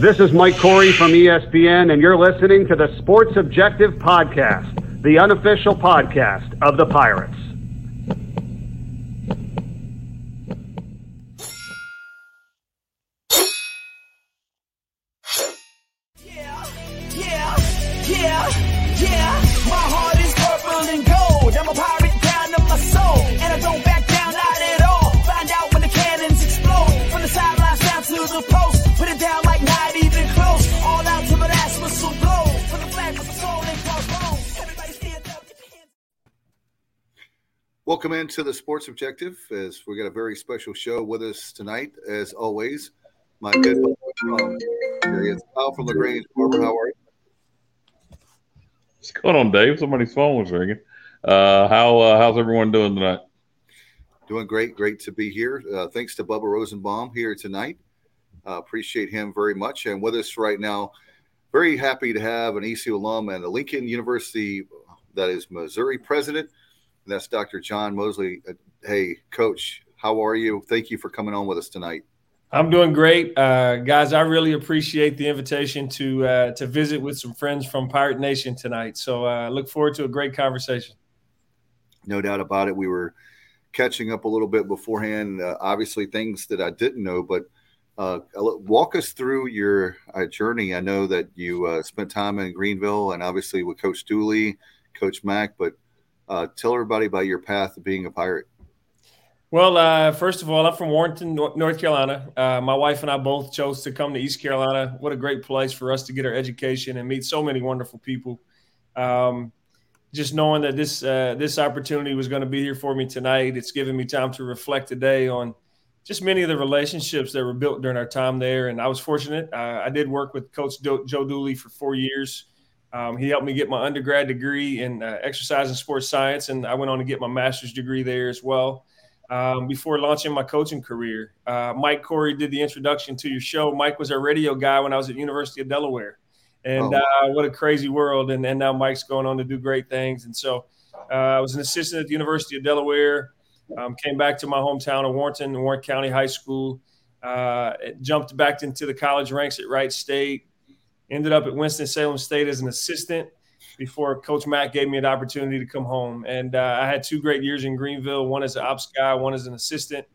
This is Mike Corey from ESPN, and you're listening to the Sports Objective Podcast, the unofficial podcast of the Pirates. Welcome into the Sports Objective as we got a very special show with us tonight. As always, my good um, is Kyle from Lagrange. Barber, how are you? What's going on, Dave? Somebody's phone was ringing. Uh, how uh, how's everyone doing tonight? Doing great. Great to be here. Uh, thanks to Bubba Rosenbaum here tonight. Uh, appreciate him very much. And with us right now, very happy to have an ECU alum and a Lincoln University that is Missouri president – and that's Dr. John Moseley. Uh, hey, Coach, how are you? Thank you for coming on with us tonight. I'm doing great, uh, guys. I really appreciate the invitation to uh, to visit with some friends from Pirate Nation tonight. So I uh, look forward to a great conversation. No doubt about it. We were catching up a little bit beforehand. Uh, obviously, things that I didn't know, but uh, walk us through your journey. I know that you spent time in Greenville and obviously with Coach Dooley, Coach Mack, but uh, tell everybody about your path to being a pirate. Well, uh, first of all, I'm from Warrenton, North Carolina. Uh, my wife and I both chose to come to East Carolina. What a great place for us to get our education and meet so many wonderful people. Um, just knowing that this uh, this opportunity was going to be here for me tonight, it's given me time to reflect today on just many of the relationships that were built during our time there. And I was fortunate. Uh, I did work with Coach Joe Dooley for four years. Um, he helped me get my undergrad degree in uh, exercise and sports science, and I went on to get my master's degree there as well. Um, before launching my coaching career, uh, Mike Corey did the introduction to your show. Mike was our radio guy when I was at University of Delaware, and oh. uh, what a crazy world! And, and now Mike's going on to do great things. And so uh, I was an assistant at the University of Delaware. Um, came back to my hometown of Warrenton, Warren County High School. Uh, jumped back into the college ranks at Wright State Ended up at Winston-Salem State as an assistant before Coach Mack gave me an opportunity to come home. And uh, I had two great years in Greenville, one as an ops guy, one as an assistant,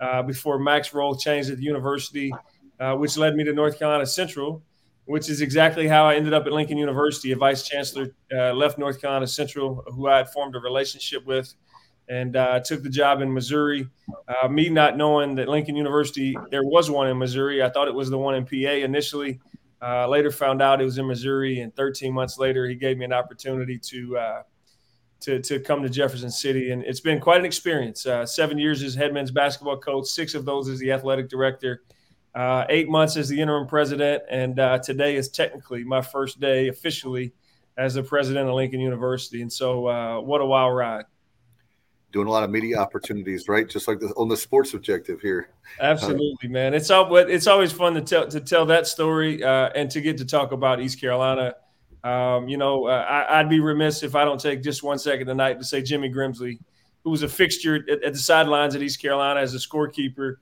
uh, before Mack's role changed at the university, uh, which led me to North Carolina Central, which is exactly how I ended up at Lincoln University. A vice chancellor uh, left North Carolina Central, who I had formed a relationship with, and uh, took the job in Missouri. Uh, me not knowing that Lincoln University, there was one in Missouri. I thought it was the one in PA initially. Uh, later found out it was in Missouri, and 13 months later, he gave me an opportunity to uh, to to come to Jefferson City, and it's been quite an experience. Uh, seven years as head men's basketball coach, six of those as the athletic director, uh, eight months as the interim president, and uh, today is technically my first day officially as the president of Lincoln University. And so, uh, what a wild ride! Doing a lot of media opportunities, right? Just like the, on the sports objective here. Absolutely, man. It's all, it's always fun to tell to tell that story uh, and to get to talk about East Carolina. Um, you know, uh, I, would be remiss if I don't take just one second tonight to say Jimmy Grimsley, who was a fixture at, at the sidelines at East Carolina as a scorekeeper,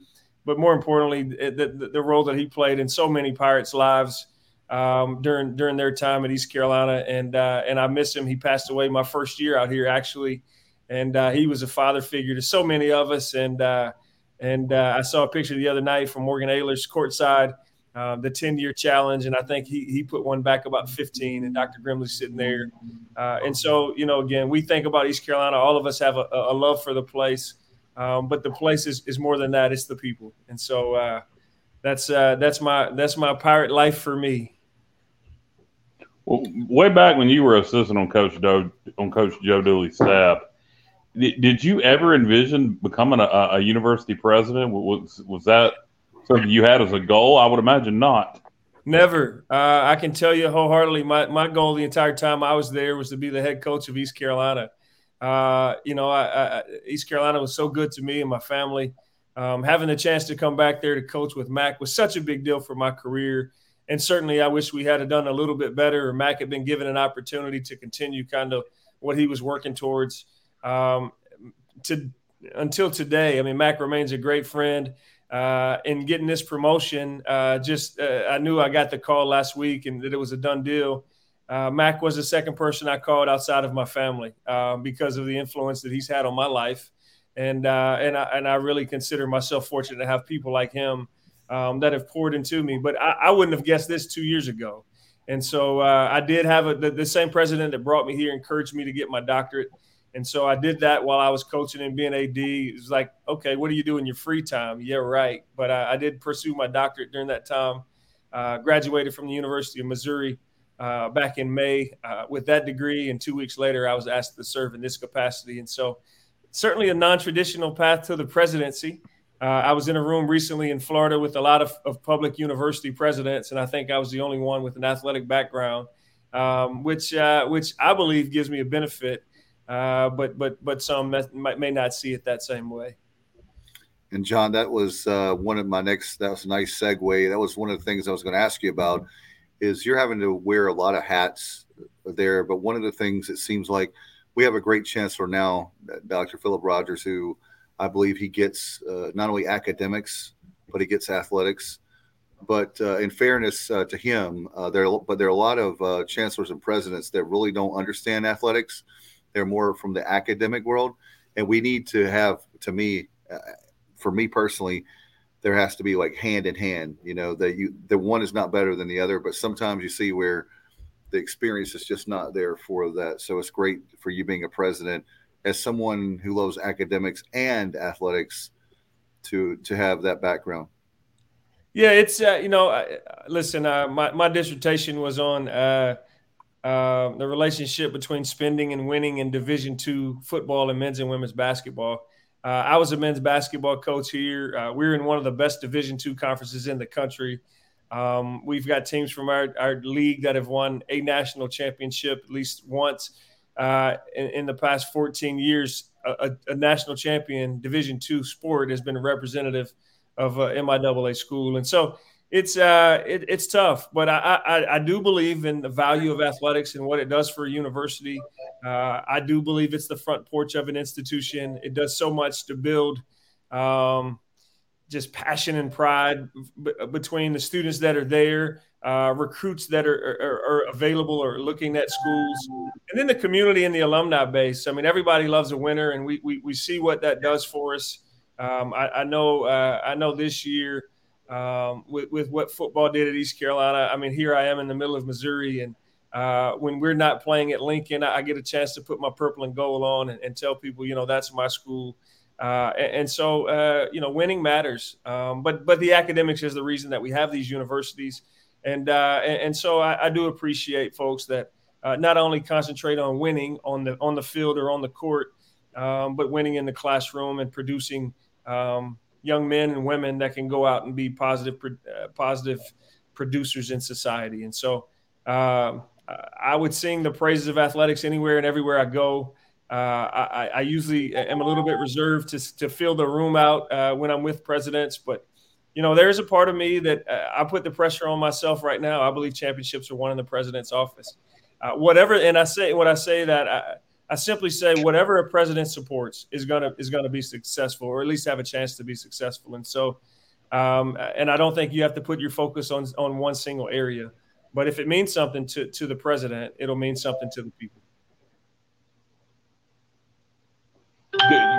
but more importantly, the, the, the role that he played in so many Pirates' lives. Um, during during their time at East Carolina, and uh, and I miss him. He passed away my first year out here, actually, and uh, he was a father figure to so many of us. And uh, and uh, I saw a picture the other night from Morgan Ayler's courtside, uh, the 10 year challenge, and I think he he put one back about 15, and Dr. Grimsley's sitting there. Uh, and so you know, again, we think about East Carolina. All of us have a, a love for the place, um, but the place is, is more than that. It's the people, and so uh, that's that's my that's my pirate life for me. Well, way back when you were assistant on Coach Joe on Coach Joe Dooley's staff, did you ever envision becoming a, a university president? Was was that something you had as a goal? I would imagine not. Never. Uh, I can tell you wholeheartedly, my, my goal the entire time I was there was to be the head coach of East Carolina. Uh, you know, I, I, East Carolina was so good to me and my family. Um, having the chance to come back there to coach with Mack was such a big deal for my career. And certainly, I wish we had done a little bit better, or Mack had been given an opportunity to continue kind of what he was working towards. Um, to until today, I mean, Mack remains a great friend. uh, in getting this promotion. Uh, just uh, I knew I got the call last week and that it was a done deal. Uh, Mack was the second person I called outside of my family uh, because of the influence that he's had on my life, and uh, and I, and I really consider myself fortunate to have people like him um, that have poured into me. But I, I, wouldn't have guessed this two years ago, and so I did have a, the, the same president that brought me here encouraged me to get my doctorate. And so I did that while I was coaching and being AD. It was like, okay, what do you do in your free time? Yeah, right. But I, I did pursue my doctorate during that time. Uh, graduated from the University of Missouri uh, back in May uh, with that degree. And two weeks later, I was asked to serve in this capacity. And so, certainly a non traditional path to the presidency. Uh, I was in a room recently in Florida with a lot of, of, public university presidents, and I think I was the only one with an athletic background, um, which uh, which I believe gives me a benefit uh, but but but some may, may not see it that same way. And John, that was uh, one of my next. That was a nice segue. That was one of the things I was going to ask you about. Is you're having to wear a lot of hats there, but one of the things it seems like we have a great chancellor now, Dr. Philip Rogers, who I believe he gets uh, not only academics but he gets athletics. But uh, in fairness uh, to him, uh, there but there are a lot of uh, chancellors and presidents that really don't understand athletics they're more from the academic world, and we need to have, to me, uh, for me personally, there has to be like hand in hand. You know, that you the one is not better than the other, but sometimes you see where the experience is just not there for that. So it's great for you being a president as someone who loves academics and athletics to to have that background. Yeah, it's uh, you know, uh, listen, uh, my my dissertation was on uh, uh, the relationship between spending and winning in Division two football and men's and women's basketball. Uh, I was a men's basketball coach here. Uh, we're in one of the best Division two conferences in the country. Um, we've got teams from our, our league that have won a national championship at least once uh, in, in, the past 14 years. A, a, national champion Division two sport has been a representative of a MIAA school, and so it's uh, it, it's tough, but I, I, I do believe in the value of athletics and what it does for a university. Uh, I do believe it's the front porch of an institution. It does so much to build um, just passion and pride b- between the students that are there, uh, recruits that are, are, are, available or looking at schools, and then the community and the alumni base. I mean, everybody loves a winner, and we we, we see what that does for us. Um, I, I, know uh, I know this year um, with, with what football did at East Carolina. I mean, here I am in the middle of Missouri, and uh, when we're not playing at Lincoln, I, I, get a chance to put my purple and gold on and, and tell people, you know, that's my school. Uh, and, and, so, uh, you know, winning matters. Um, but but the academics is the reason that we have these universities, and uh, and, and, so I, I, do appreciate folks that uh, not only concentrate on winning on the on the field or on the court, um, but winning in the classroom and producing. Um, young men and women that can go out and be positive, uh, positive producers in society. And so uh, I would sing the praises of athletics anywhere and everywhere I go. Uh, I, I, usually am a little bit reserved to, to fill the room out uh, when I'm with presidents, but you know, there's a part of me that uh, I put the pressure on myself right now. I believe championships are won in the president's office. Uh, whatever, and I say when I say that, I, I simply say whatever a president supports is gonna is gonna be successful, or at least have a chance to be successful. And so, um, and I don't think you have to put your focus on on one single area. But if it means something to to the president, it'll mean something to the people.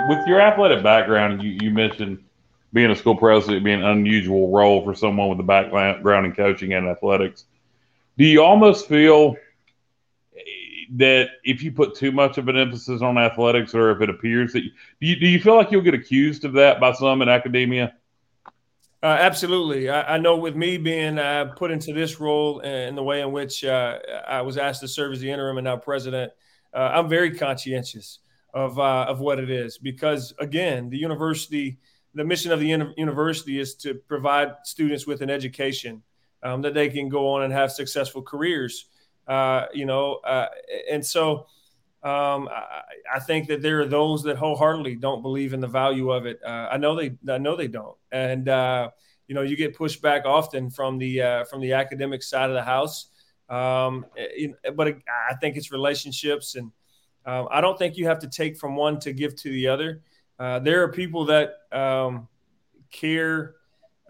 With your athletic background, you, you mentioned being a school president being an unusual role for someone with a background in coaching and athletics. Do you almost feel that if you put too much of an emphasis on athletics, or if it appears that you, do you, do you feel like you'll get accused of that by some in academia? Uh, absolutely. I, I, know with me being uh, put into this role and the way in which uh, I was asked to serve as the interim and now president, uh, I'm very conscientious of uh, of what it is because again, the university, the mission of the uni- university is to provide students with an education um, that they can go on and have successful careers. Uh, you know, uh, and so um, I, I, think that there are those that wholeheartedly don't believe in the value of it. Uh, I know they, I know they don't, and uh, you know, you get pushed back often from the uh, from the academic side of the house. Um, but I think it's relationships, and um, I don't think you have to take from one to give to the other. there are people that um, care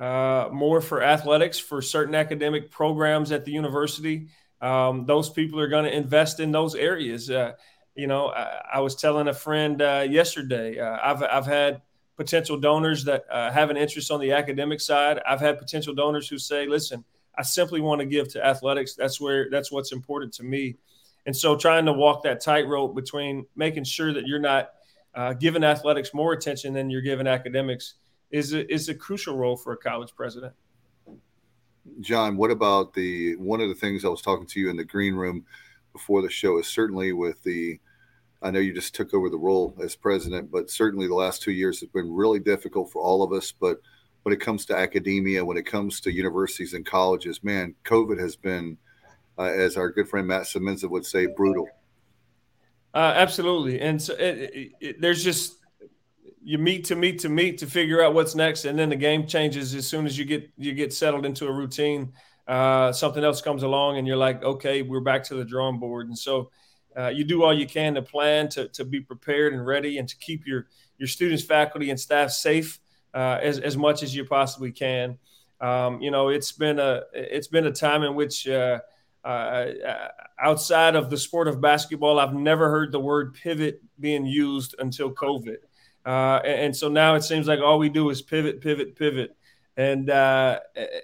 more for athletics for certain academic programs at the university. Um, those people are going to invest in those areas. Uh, you know, I, I, was telling a friend uh, yesterday. Uh, I've I've had potential donors that uh, have an interest on the academic side. I've had potential donors who say, "Listen, I simply want to give to athletics. That's where that's what's important to me." And so, trying to walk that tightrope between making sure that you're not uh, giving athletics more attention than you're giving academics is a, is a crucial role for a college president. John, what about the one of the things I was talking to you in the green room before the show is certainly with the I know you just took over the role as president, but certainly the last two years have been really difficult for all of us. But when it comes to academia, when it comes to universities and colleges, man, COVID has been, uh, as our good friend Matt Semenza would say, brutal. Uh, absolutely, and so it, it, it, there's just you meet to meet to meet to figure out what's next, and then the game changes as soon as you get you get settled into a routine. Uh, something else comes along, and you're like, okay, we're back to the drawing board, and so uh, you do all you can to plan, to, to be prepared and ready, and to keep your your students, faculty, and staff safe uh, as as much as you possibly can. Um, you know, it's been a it's been a time in which uh, uh outside of the sport of basketball, I've never heard the word pivot being used until COVID, uh, and, and, so now it seems like all we do is pivot, pivot, pivot, and uh,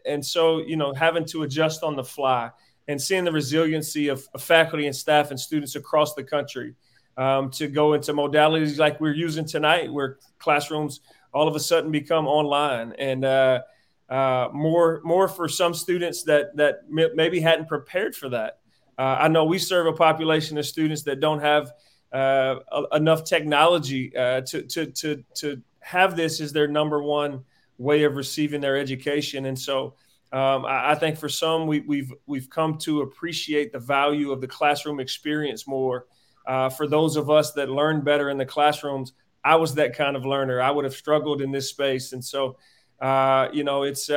and so you know having to adjust on the fly and seeing the resiliency of, of faculty and staff and students across the country um, to go into modalities like we're using tonight, where classrooms all of a sudden become online and uh, uh, more more for some students that that maybe hadn't prepared for that. Uh, I know we serve a population of students that don't have uh, enough technology uh, to to to to have this as their number one way of receiving their education, and so um, I, I, think for some, we, we've, we've come to appreciate the value of the classroom experience more. Uh, for those of us that learn better in the classrooms, I was that kind of learner. I would have struggled in this space, and so uh, you know, it's.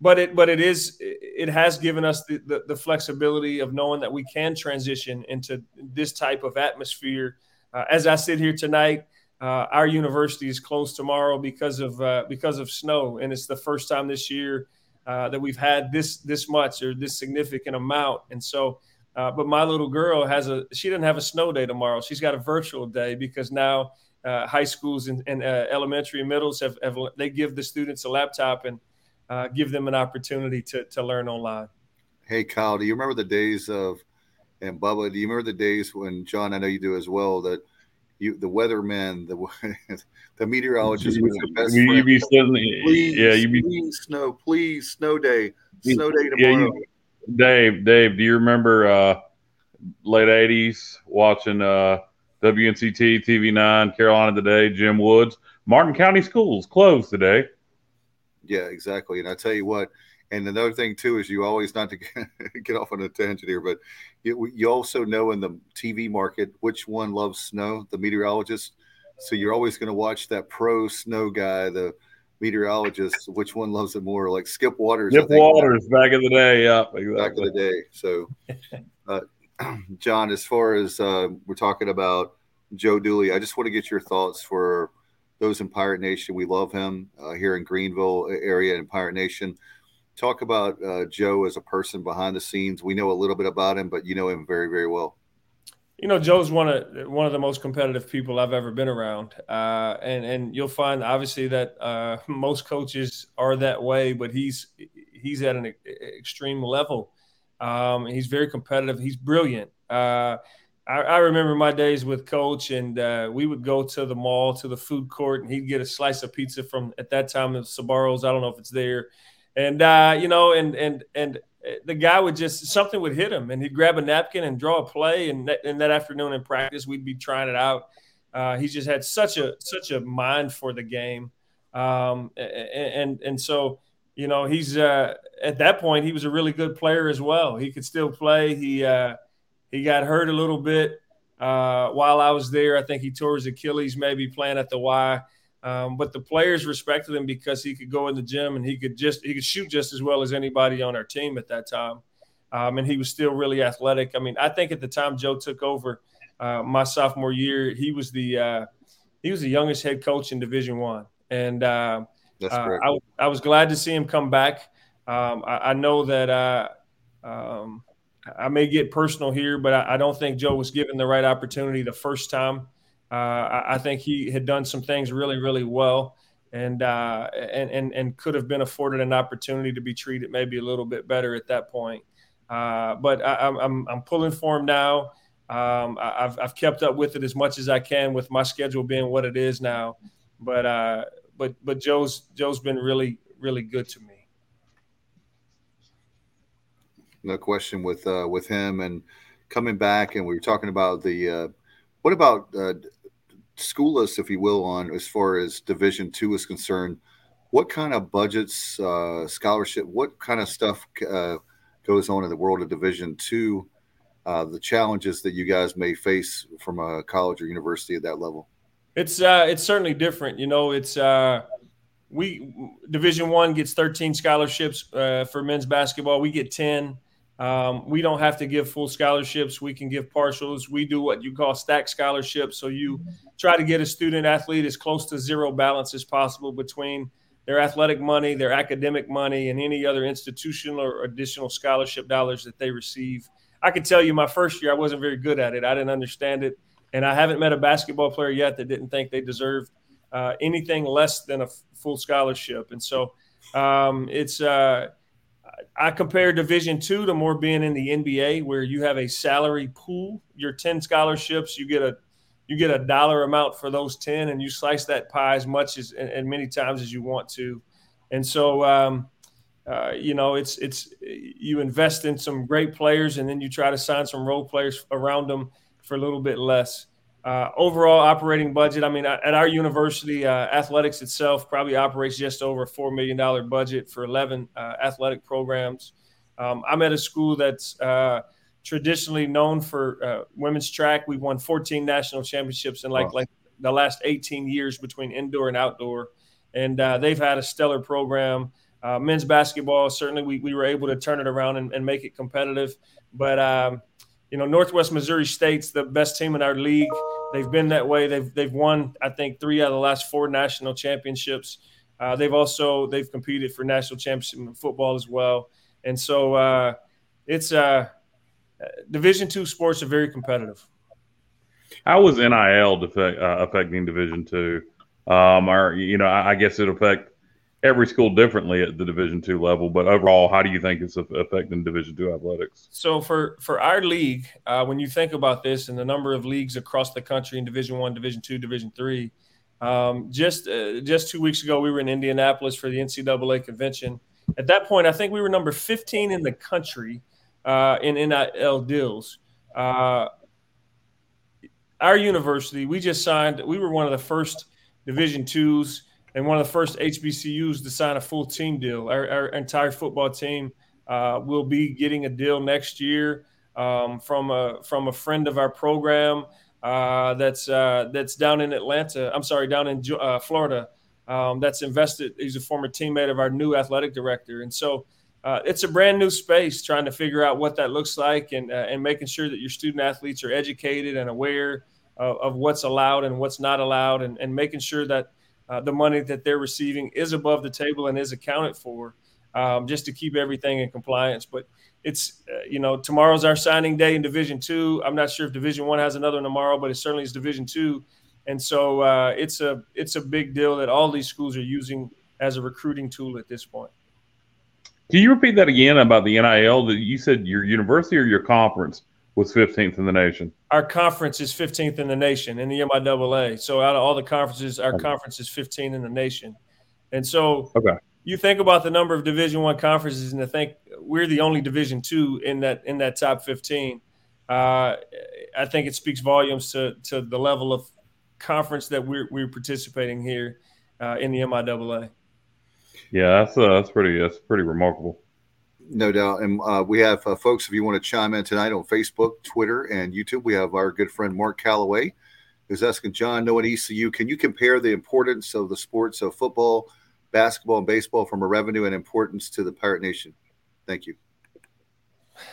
But it, but it is, it has given us the, the, the, flexibility of knowing that we can transition into this type of atmosphere. Uh, as I sit here tonight, uh, our university is closed tomorrow because of uh, because of snow, and it's the first time this year uh, that we've had this this much or this significant amount. And so, uh, but my little girl has a she doesn't have a snow day tomorrow. She's got a virtual day because now uh, high schools and, and elementary and middles have, have, they give the students a laptop and uh, give them an opportunity to to learn online. Hey Kyle, do you remember the days of and Bubba? Do you remember the days when John? I know you do as well. That you the weathermen, the the meteorologists was your best you, you be sitting, please, yeah, you be please snow, please snow day, snow day tomorrow. Yeah, you, Dave, Dave, do you remember uh, late '80s watching uh, WNCT, TV9, Carolina Today, Jim Woods, Martin County Schools closed today. Yeah, exactly. And I tell you what, and another thing too is you always not to get off on a tangent here, but you, you also know in the TV market which one loves snow, the meteorologist. So you're always going to watch that pro snow guy, the meteorologist. Which one loves it more? Like Skip Waters. Skip Waters back in the day, yeah, exactly. back in the day. So, uh, John, as far as uh, we're talking about Joe Dooley, I just want to get your thoughts for those in Pirate Nation. We love him uh, here in Greenville area in Pirate Nation talk about uh, Joe as a person behind the scenes. We know a little bit about him, but you know him very, very well. You know, Joe's one of one of the most competitive people I've ever been around, uh, and and you'll find obviously that uh, most coaches are that way, but he's he's at an extreme level. Um, he's very competitive. He's brilliant. Uh, I, I, remember my days with Coach, and uh, we would go to the mall to the food court, and he'd get a slice of pizza from at that time of Sbarro's. I don't know if it's there and uh, you know, and and and the guy would just something would hit him, and he'd grab a napkin and draw a play. And that, and that afternoon in practice, we'd be trying it out. Uh, he just had such a such a mind for the game, um, and, and and so you know he's uh, at that point he was a really good player as well. He could still play. He uh, he got hurt a little bit uh, while I was there. I think he tore his Achilles maybe playing at the Y. Um, but the players respected him because he could go in the gym and he could just he could shoot just as well as anybody on our team at that time, um, and he was still really athletic. I mean, I think at the time Joe took over uh, my sophomore year, he was the uh, he was the youngest head coach in Division One, and uh, That's correct. I, I, was glad to see him come back. Um, I, I, know that uh, um, I may get personal here, but I, I, don't think Joe was given the right opportunity the first time. Uh, I, I, think he had done some things really, really well, and uh, and and and could have been afforded an opportunity to be treated maybe a little bit better at that point. Uh, but I, am I'm, I'm pulling for him now. Um, I, have I've kept up with it as much as I can with my schedule being what it is now. But uh, but but Joe's Joe's been really really good to me no question with uh, with him and coming back. And we were talking about the uh, what about uh, school us, if you will, on as far as Division two is concerned. What kind of budgets, uh, scholarship, what kind of stuff uh, goes on in the world of Division two? Uh, the challenges that you guys may face from a college or university at that level. It's uh, it's certainly different. You know, it's uh, we Division One gets 13 scholarships uh, for men's basketball. We get 10. Um, we don't have to give full scholarships. We can give partials. We do what you call stack scholarships. So you try to get a student athlete as close to zero balance as possible between their athletic money, their academic money, and any other institutional or additional scholarship dollars that they receive. I can tell you my first year, I wasn't very good at it. I didn't understand it. And I haven't met a basketball player yet that didn't think they deserved uh, anything less than a f- full scholarship. And so um, it's, uh, I compare Division two to more being in the NBA, where you have a salary pool. Your ten scholarships, you get a you get a dollar amount for those ten, and you slice that pie as much as and, many times as you want to. And so, um, uh, you know, it's it's you invest in some great players, and then you try to sign some role players around them for a little bit less. Uh, overall operating budget, I mean, at our university, uh, athletics itself probably operates just over a $4 million budget for 11 uh, athletic programs. Um, I'm at a school that's uh, traditionally known for uh, women's track. We've won 14 national championships in like, wow. like the last 18 years between indoor and outdoor. And uh, they've had a stellar program. men's basketball, certainly we, we were able to turn it around and, and make it competitive. But um, you know, Northwest Missouri State's the best team in our league. They've been that way. They've they've won, I think, three out of the last four national championships. Uh, they've also they've competed for national championship in football as well. And so uh, it's uh, Division two sports are very competitive. How was NIL uh, affecting Division two? Um, or you know, I, I guess it affect every school differently at the division two level but overall how do you think it's affecting division two athletics? So for for our league uh, when you think about this and the number of leagues across the country in division one division two division three um, just uh, just two weeks ago we were in indianapolis for the ncaa convention. At that point i think we were number 15 in the country uh, in nil deals. Uh, our university we just signed we were one of the first division twos and one of the first HBCUs to sign a full team deal. Our, our entire football team uh, will be getting a deal next year um, from a from a friend of our program uh, that's uh, that's down in Atlanta. I'm sorry, down in uh, Florida. Um, that's invested. He's a former teammate of our new athletic director, and so. Uh, it's a brand new space trying to figure out what that looks like and, uh, and making sure that your student athletes are educated and aware of, of what's allowed and what's not allowed and, and making sure that uh, the money that they're receiving is above the table and is accounted for, um, just to keep everything in compliance. But it's uh, you know tomorrow's our signing day in Division Two. I'm not sure if Division One has another tomorrow, but it certainly is Division Two, and so uh, it's a it's a big deal that all these schools are using as a recruiting tool at this point. Can you repeat that again about the NIL? That you said your university or your conference was 15th in the nation. Our conference is 15th in the nation in the MIAA. So out of all the conferences, our okay. conference is 15 in the nation. And so okay. you think about the number of Division One conferences, and I think we're the only Division Two in that in that top 15. Uh, I think it speaks volumes to to the level of conference that we're we're participating here uh, in the MIAA. Yeah, that's uh, that's pretty that's pretty remarkable. No doubt. And uh, we have uh, folks, if you want to chime in tonight on Facebook, Twitter, and YouTube, we have our good friend Mark Calloway who's asking John, knowing ECU, can you compare the importance of the sports of football, basketball, and baseball from a revenue and importance to the Pirate Nation? Thank you.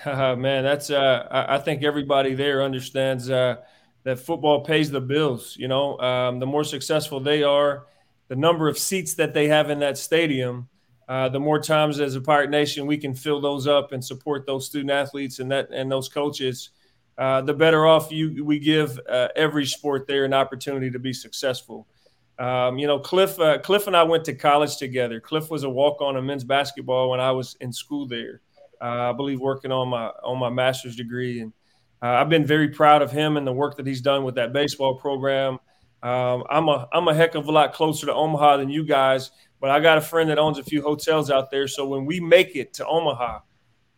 Uh, man, that's uh, I, think everybody there understands uh, that football pays the bills. You know, um, the more successful they are, the number of seats that they have in that stadium, uh, the more times as a Pirate Nation we can fill those up and support those student athletes and that and those coaches, uh, the better off you we give uh, every sport there an opportunity to be successful. Um, you know, Cliff uh, Cliff and I went to college together. Cliff was a walk on in men's basketball when I was in school there. Uh, I believe working on my on my master's degree, and uh, I've been very proud of him and the work that he's done with that baseball program. Um, I'm a I'm a heck of a lot closer to Omaha than you guys, but I got a friend that owns a few hotels out there. So when we make it to Omaha,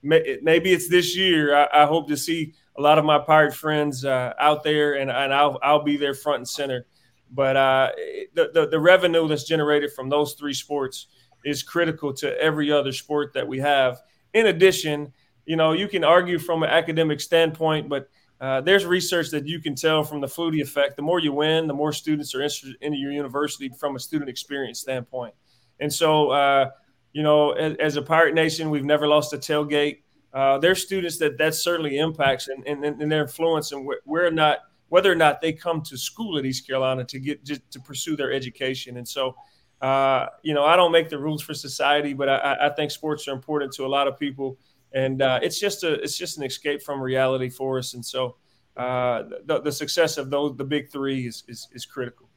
maybe it's this year. I, I, hope to see a lot of my pirate friends uh, out there, and, and I'll I'll be there front and center. But uh, the, the, the revenue that's generated from those three sports is critical to every other sport that we have. In addition, you know, you can argue from an academic standpoint, but uh, there's research that you can tell from the Flutie effect. The more you win, the more students are interested in your university from a student experience standpoint. And so, uh, you know, as, as, a Pirate Nation, we've never lost a tailgate. Uh, there's students that that certainly impacts and, and, and their influence, and we're, we're not whether or not they come to school at East Carolina to get just to pursue their education. And so, uh, you know, I don't make the rules for society, but I, I, think sports are important to a lot of people, and uh, it's just a it's just an escape from reality for us. And so, uh, the, the, success of those the big three is is, is critical.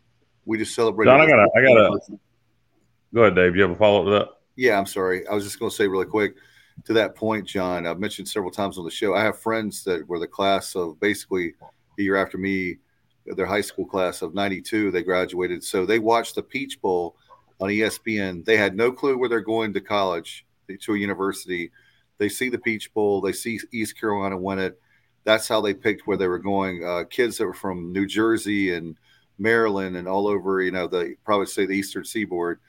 We just celebrated. John, I got I got Go ahead, Dave. You have a follow up to that? Yeah, I'm sorry. I was just going to say really quick to that point, John. I've mentioned several times on the show. I have friends that were the class of basically the year after me, their high school class of 92, they graduated. So they watched the Peach Bowl on ESPN. They had no clue where they're going to college, to a university. They see the Peach Bowl, they see East Carolina win it. That's how they picked where they were going. Uh, kids that were from New Jersey and Maryland and all over, you know, the probably say the Eastern Seaboard.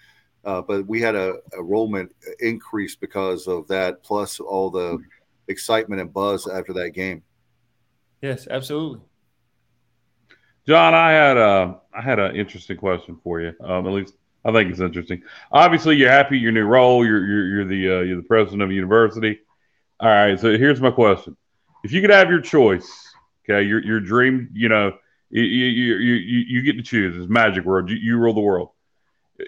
Uh, but we had a, a enrollment increase because of that, plus all the excitement and buzz after that game. Yes, absolutely. John, I had a I had an interesting question for you. Um, at least I think it's interesting. Obviously, you're happy your new role. You're you're, you're the uh, you're the president of the university. All right. So here's my question: If you could have your choice, okay, your your dream, you know, you you you, you get to choose. It's magic world. You, you rule the world.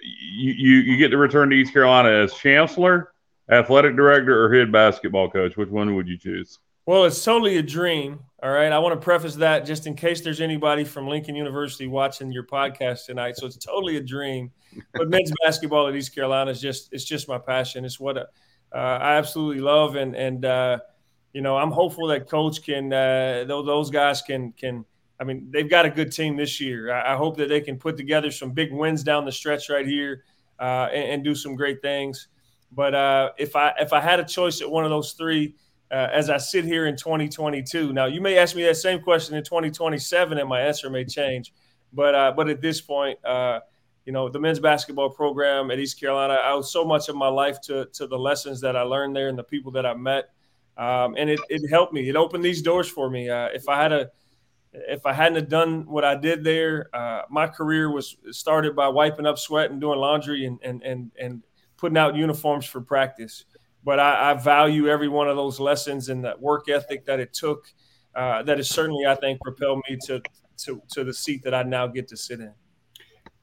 You, you get to return to East Carolina as chancellor, athletic director, or head basketball coach. Which one would you choose? Well, it's totally a dream. All right. I want to preface that just in case there's anybody from Lincoln University watching your podcast tonight. So it's totally a dream. But men's basketball at East Carolina is just it's just my passion. It's what uh, I absolutely love, and and uh, you know I'm hopeful that coach can uh, those guys can can. I mean, they've got a good team this year. I, hope that they can put together some big wins down the stretch right here uh, and, and, do some great things. But uh, if I if I had a choice at one of those three, uh, as I sit here in 2022. Now, you may ask me that same question in 2027, and my answer may change. But uh, but at this point, uh, you know, the men's basketball program at East Carolina, I owe so much of my life to to the lessons that I learned there and the people that I met, um, and it, it helped me. It opened these doors for me. Uh, if I had a if I hadn't have done what I did there, uh, my career was started by wiping up sweat and doing laundry and and and and putting out uniforms for practice but I, I, value every one of those lessons and that work ethic that it took. Uh, that has certainly, I think, propelled me to, to to the seat that I now get to sit in.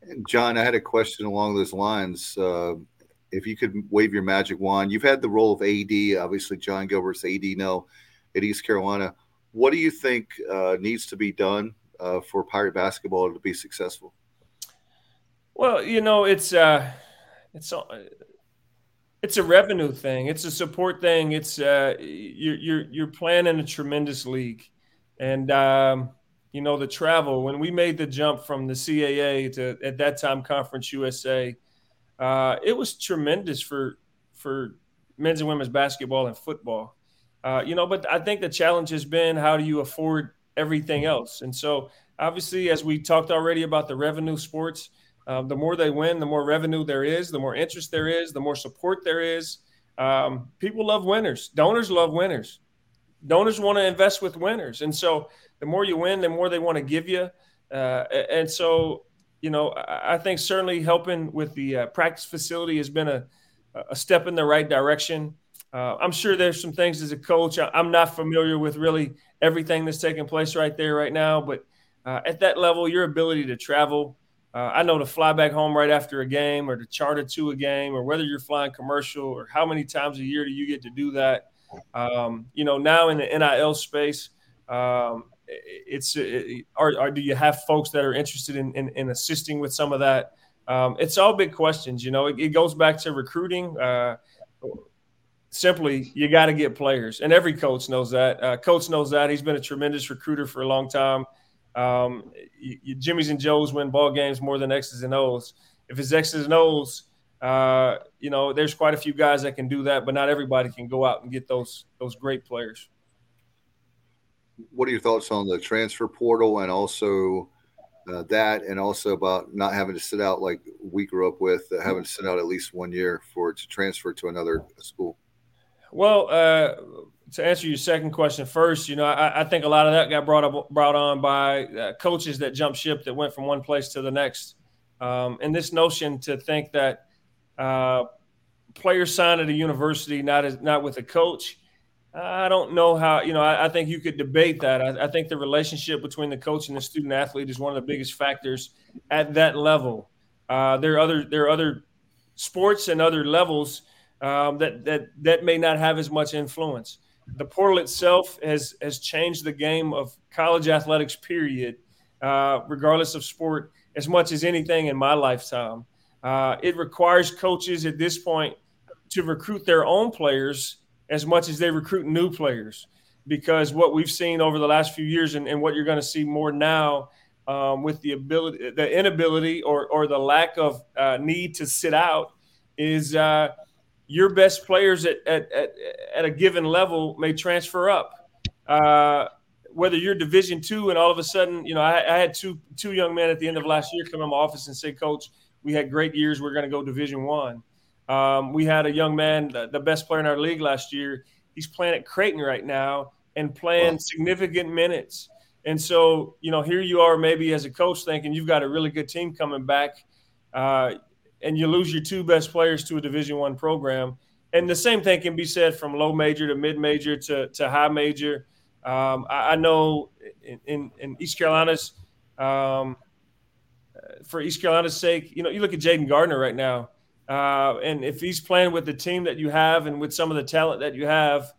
And John, I had a question along those lines. Uh, if you could wave your magic wand, you've had the role of AD. Obviously, Jon Gilbert's AD now at East Carolina. What do you think uh, needs to be done uh, for Pirate basketball to be successful? Well, you know, it's uh, it's it's a revenue thing. It's a support thing. It's uh, you're you're you're playing in a tremendous league, and um, you know the travel. When we made the jump from the CAA to at that time Conference USA, uh, it was tremendous for for men's and women's basketball and football. Uh, you know, but I think the challenge has been how do you afford everything else? And so obviously, as we talked already about the revenue sports um, the more they win, the more revenue there is, the more interest there is, the more support there is. Um, people love winners. Donors love winners. Donors want to invest with winners, and so the more you win, the more they want to give you. Uh, and so, you know, I think certainly helping with the uh, practice facility has been a, a step in the right direction. Uh, I'm sure there's some things as a coach. I'm not familiar with really everything that's taking place right there right now, but uh, at that level, your ability to travel Uh, I know to fly back home right after a game or to charter to a game or whether you're flying commercial or how many times a year do you get to do that. Um, you know, now in the NIL space, um, it's it, or, or, do you have folks that are interested in, in, in assisting with some of that? Um, it's all big questions. You know, it, it goes back to recruiting. Uh, simply, you got to get players, and every coach knows that. Uh, coach knows that. He's been a tremendous recruiter for a long time. Um, you, you, Jimmys and Joes win ball games more than X's and O's. If it's X's and O's, uh, you know, there's quite a few guys that can do that, but not everybody can go out and get those those great players. What are your thoughts on the transfer portal and also uh, that, and also about not having to sit out like we grew up with, uh, having to sit out at least one year for to transfer to another school? Well, uh, to answer your second question first, you know, I, I, think a lot of that got brought up, brought on by uh, coaches that jumped ship that went from one place to the next, um, and this notion to think that uh, players sign at a university not as not with a coach. I don't know how you know. I, I think you could debate that. I, I, think the relationship between the coach and the student athlete is one of the biggest factors at that level. Uh, there are other there are other sports and other levels um, that that that may not have as much influence the portal itself has has changed the game of college athletics. Period, uh, regardless of sport, as much as anything in my lifetime. Uh, it requires coaches at this point to recruit their own players as much as they recruit new players, because what we've seen over the last few years, and, and what you're going to see more now. Um, with the ability, the inability, or or the lack of uh, need to sit out, is uh, your best players at, at, at, at a given level may transfer up. Uh, whether you're Division two and all of a sudden, you know, I, I, had two two young men at the end of last year come in my office and say, "Coach, we had great years. We're going to go Division one." Um, we had a young man, the, the, best player in our league last year. He's playing at Creighton right now and playing wow. significant minutes. And so, you know, here you are, maybe as a coach, thinking you've got a really good team coming back. Uh, and you lose your two best players to a Division One program. And the same thing can be said from low major to mid major to, to high major. Um, I, I, know in, in, in East Carolina's um, for East Carolina's sake, you know, you look at Jayden Gardner right now, uh, and if he's playing with the team that you have and with some of the talent that you have,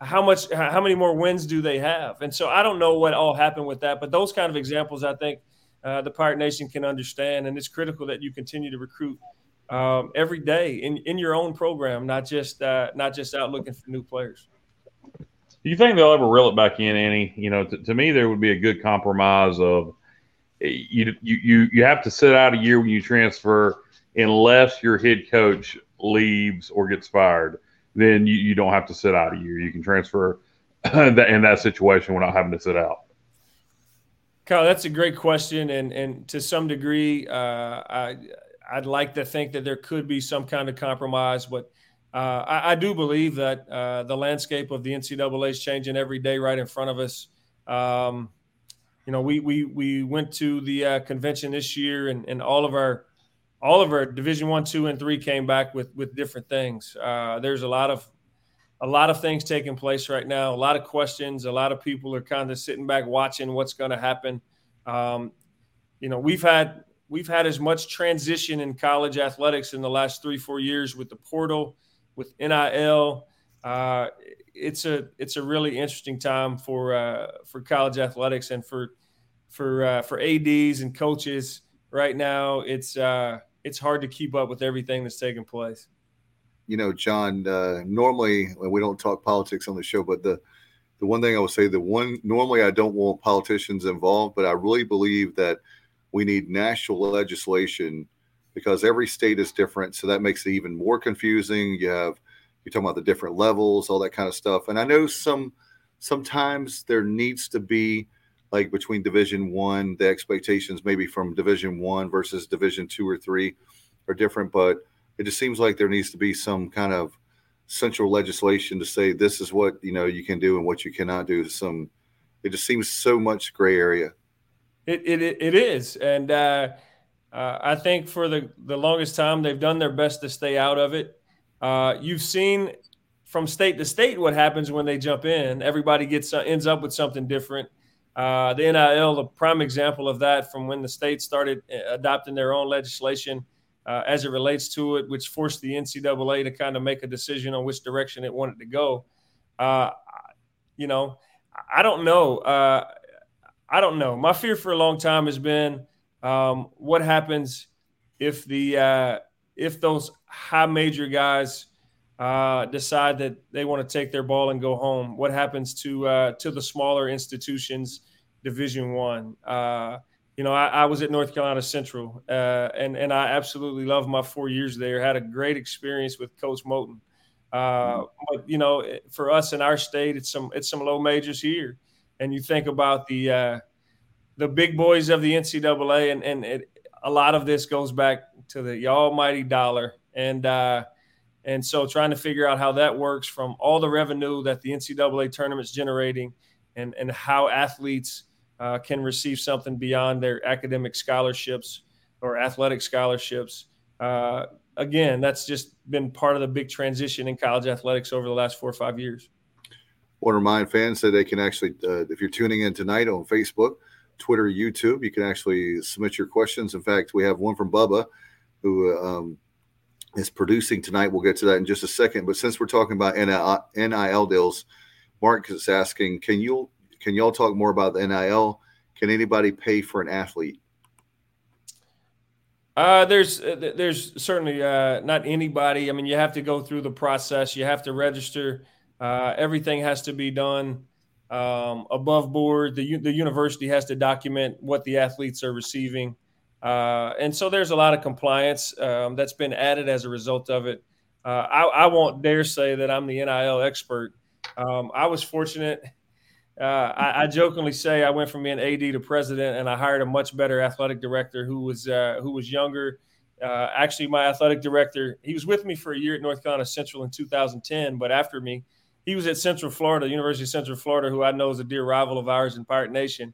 how much, how many more wins do they have? And so I don't know what all happened with that, but those kind of examples, I think, uh, the Pirate Nation can understand. And it's critical that you continue to recruit um, every day in, in your own program, not just uh, not just out looking for new players. Do you think they'll ever reel it back in, Annie? You know, to me, there would be a good compromise of you you you you have to sit out a year when you transfer, unless your head coach leaves or gets fired. Then you, you don't have to sit out a year. You can transfer in that situation without having to sit out. Kyle, that's a great question, and and to some degree, uh, I I'd like to think that there could be some kind of compromise, but uh, I, I, do believe that uh, the landscape of the NCAA is changing every day right in front of us. Um, you know, we we we went to the uh, convention this year, and, and all of our all of our Division One, Two, and Three came back with with different things. Uh, there's a lot of a lot of things taking place right now. A lot of questions. A lot of people are kind of sitting back watching what's going to happen. Um, you know, we've had we've had as much transition in college athletics in the last three four years with the portal, with NIL. Uh, it's a it's a really interesting time for uh, for college athletics and for for uh, for ads and coaches right now. It's uh, it's hard to keep up with everything that's taking place you know, John, uh, normally we don't talk politics on the show, but the the one thing I would say, the one normally I don't want politicians involved, but I really believe that we need national legislation because every state is different, so that makes it even more confusing. You have you're talking about the different levels, all that kind of stuff, and I know some sometimes there needs to be like between division one the expectations maybe from division one versus division two or three are different but it just seems like there needs to be some kind of central legislation to say this is what you know you can do and what you cannot do. Some it just seems so much gray area. It it, it is, and uh, uh, I think for the the longest time they've done their best to stay out of it. Uh, you've seen from state to state what happens when they jump in. Everybody gets uh, ends up with something different. Uh, the NIL, the prime example of that, from when the state started uh, adopting their own legislation uh, as it relates to it, which forced the NCAA to kind of make a decision on which direction it wanted to go. Uh, you know, I don't know. Uh, I don't know. My fear for a long time has been um, what happens if the uh, if those high major guys uh, decide that they want to take their ball and go home. What happens to uh, to the smaller institutions, Division One? You know, I, I, was at North Carolina Central, uh, and and I absolutely loved my four years there. Had a great experience with Coach Moton. Uh, but you know, for us in our state, it's some it's some low majors here, and you think about the uh, the big boys of the NCAA, and and it, a lot of this goes back to the almighty dollar, and uh, and so trying to figure out how that works from all the revenue that the NCAA tournament's generating, and and how athletes uh, can receive something beyond their academic scholarships or athletic scholarships. Uh, again, that's just been part of the big transition in college athletics over the last four or five years. Want to remind fans that they can actually, uh, if you're tuning in tonight on Facebook, Twitter, YouTube, you can actually submit your questions. In fact, we have one from Bubba who um, is producing tonight. We'll get to that in just a second. But since we're talking about NIL deals, Mark is asking, can you can y'all talk more about the NIL? Can anybody pay for an athlete? Uh, there's uh, there's certainly uh, not anybody. I mean, you have to go through the process. You have to register. Uh, everything has to be done um, above board. The the university has to document what the athletes are receiving, uh, and so there's a lot of compliance um, that's been added as a result of it. Uh, I, I, won't dare say that I'm the NIL expert. Um, I was fortunate uh, I, I, jokingly say I went from being AD to president, and I hired a much better athletic director who was uh, who was younger. Uh, actually, my athletic director, he was with me for a year at North Carolina Central in 2010, but after me, he was at Central Florida, University of Central Florida, who I know is a dear rival of ours in Pirate Nation.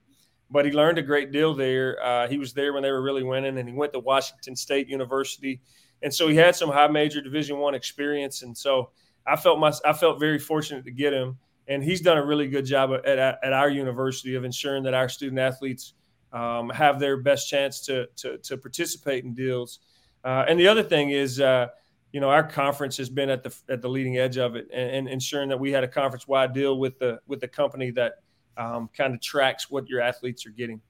But he learned a great deal there. Uh, he was there when they were really winning, and he went to Washington State University, and so he had some high major Division One experience. And so I felt my I felt very fortunate to get him and he's done a really good job at, at, at our university of ensuring that our student athletes um, have their best chance to, to, to participate in deals. Uh, and the other thing is, uh, you know, our conference has been at the at the leading edge of it, and, and ensuring that we had a conference wide deal with the with the company that um, kind of tracks what your athletes are getting.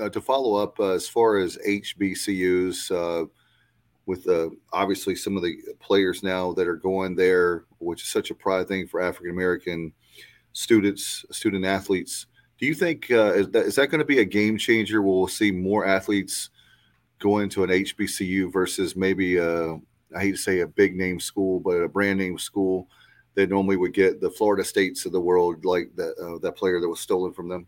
Uh, to follow up, uh, as far as HBCUs, uh, with uh, obviously some of the players now that are going there, which is such a pride thing for African American students, student athletes. Do you think uh, is that, that going to be a game changer? Will we'll see more athletes going to an HBCU versus maybe a, I hate to say a big name school, but a brand name school that normally would get the Florida States of the world, like that uh, that player that was stolen from them.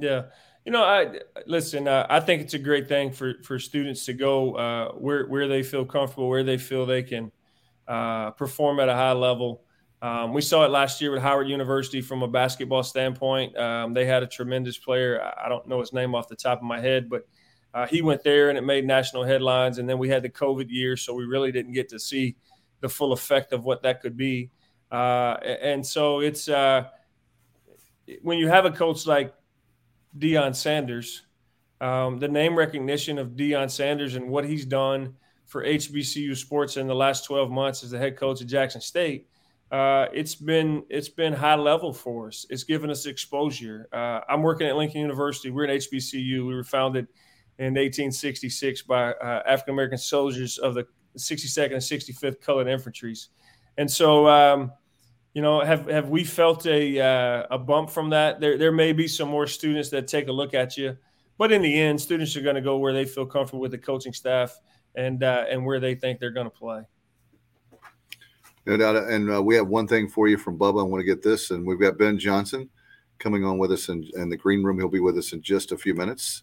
Yeah, you know, I listen. Uh, I think it's a great thing for for students to go uh, where where they feel comfortable, where they feel they can uh, perform at a high level. Um, we saw it last year with Howard University from a basketball standpoint. Um, they had a tremendous player. I don't know his name off the top of my head, but uh, he went there and it made national headlines. And then we had the COVID year, so we really didn't get to see the full effect of what that could be. Uh, and so it's uh, when you have a coach like Deion Sanders. Um, the name recognition of Deion Sanders and what he's done for HBCU sports in the last 12 months as the head coach of Jackson State, uh, it's been it's been high level for us. It's given us exposure. Uh, I'm working at Lincoln University. We're an HBCU. We were founded in 1866 by uh, African American soldiers of the 62nd and 65th Colored Infantries, and so um, you know, have have we felt a uh, a bump from that? There there may be some more students that take a look at you, but in the end, students are going to go where they feel comfortable with the coaching staff and uh, and where they think they're going to play. No doubt. And uh, we have one thing for you from Bubba. I want to get this, and we've got Ben Johnson coming on with us in, in the green room. He'll be with us in just a few minutes.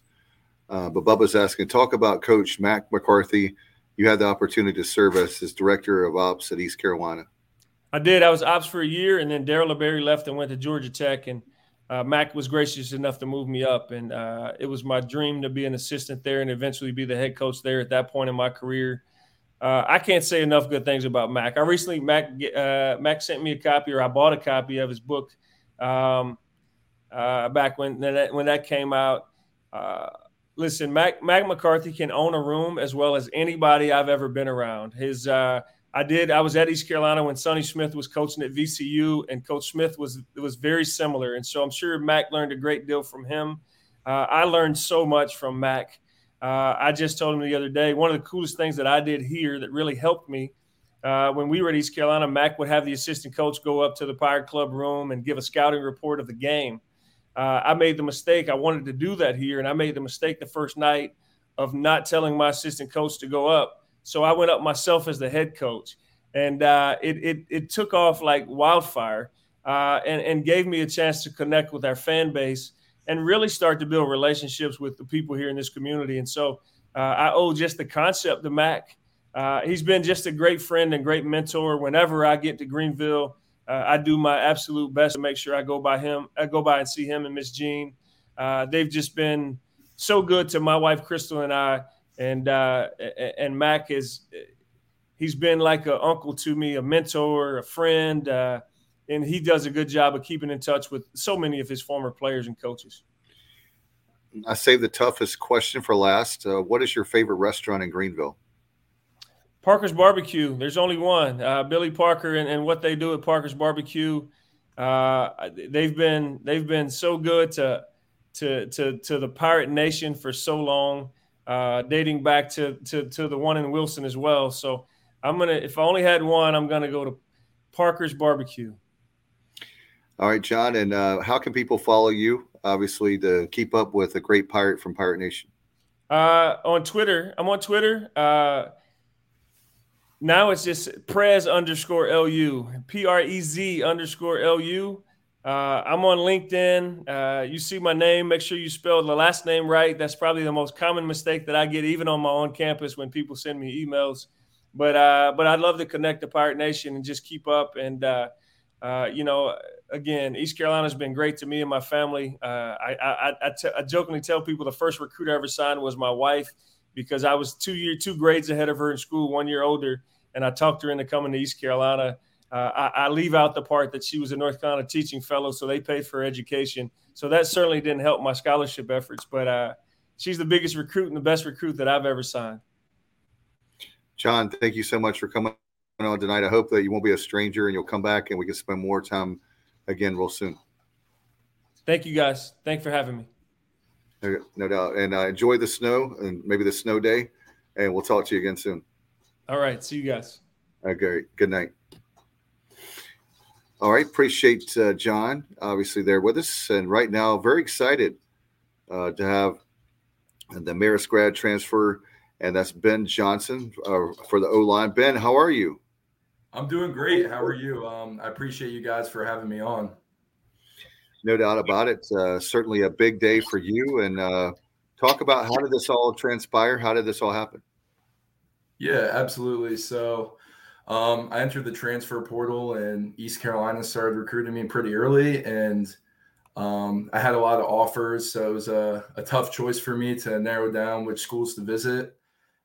Uh, but Bubba's asking, talk about Coach Mack McCarthy. You had the opportunity to serve as his director of ops at East Carolina. I did. I was ops for a year, and then Darrell LeBarry left and went to Georgia Tech, and uh, Mack was gracious enough to move me up, and uh, it was my dream to be an assistant there and eventually be the head coach there. At that point in my career, uh, I can't say enough good things about Mack. I recently Mack uh, Mack sent me a copy, or I bought a copy of his book. Um, uh, back when that, when that came out. Uh, listen, Mack, Mack McCarthy can own a room as well as anybody I've ever been around. His I did. I was at East Carolina when Sonny Smith was coaching at VCU, and Coach Smith was was very similar. And so I'm sure Mack learned a great deal from him. Uh, I learned so much from Mack. Uh, I just told him the other day one of the coolest things that I did here that really helped me uh, when we were at East Carolina. Mack would have the assistant coach go up to the Pirate Club room and give a scouting report of the game. Uh, I made the mistake. I wanted to do that here, and I made the mistake the first night of not telling my assistant coach to go up so I went up myself as the head coach, and uh, it, it, it took off like wildfire, uh, and and gave me a chance to connect with our fan base and really start to build relationships with the people here in this community. And so uh, I owe just the concept to Mack. Uh, he's been just a great friend and great mentor. Whenever I get to Greenville, uh, I do my absolute best to make sure I go by him. I go by and see him and Miss Jean. Uh, they've just been so good to my wife Crystal and I and uh, and Mack is he's been like an uncle to me, a mentor, a friend, uh, and he does a good job of keeping in touch with so many of his former players and coaches. I saved the toughest question for last. Uh, what is your favorite restaurant in Greenville? Parker's Barbecue. There's only one. Uh, Billy Parker and, and, what they do at Parker's Barbecue. Uh, they've been they've been so good to to to to the Pirate Nation for so long uh, dating back to, to to the one in Wilson as well. So I'm gonna, if I only had one, I'm gonna go to Parker's Barbecue. All right, John, and uh, how can people follow you? Obviously, to keep up with a great pirate from Pirate Nation. Uh, on Twitter, I'm on Twitter. Uh, now it's just Prez underscore LU, P R E Z underscore LU. Uh, I'm on LinkedIn. Uh, you see my name, make sure you spell the last name right. That's probably the most common mistake that I get, even on my own campus when people send me emails. But uh, but I'd love to connect to Pirate Nation and just keep up. And uh, uh, you know, again, East Carolina's been great to me and my family. Uh, I I, I, t- I jokingly tell people the first recruit I ever signed was my wife because I was two year two grades ahead of her in school, one year older, and I talked her into coming to East Carolina. Uh, I, I, leave out the part that she was a North Carolina teaching fellow, so they paid for education. So that certainly didn't help my scholarship efforts. But uh, she's the biggest recruit and the best recruit that I've ever signed. John, thank you so much for coming on tonight. I hope that you won't be a stranger and you'll come back and we can spend more time again real soon. Thank you, guys. Thanks for having me. No doubt. And uh, enjoy the snow and maybe the snow day. And we'll talk to you again soon. All right. See you guys. Okay. Good night. All right, appreciate uh, John obviously there with us, and right now very excited uh, to have the Marist grad transfer, and that's Ben Johnson uh, for the O line. Ben, how are you? I'm doing great. How are you? Um, I appreciate you guys for having me on. No doubt about it. Uh, certainly a big day for you, and uh, talk about how did this all transpire? How did this all happen? Yeah, absolutely. So um, I entered the transfer portal, and East Carolina started recruiting me pretty early, and um, I had a lot of offers, so it was a, a, tough choice for me to narrow down which schools to visit.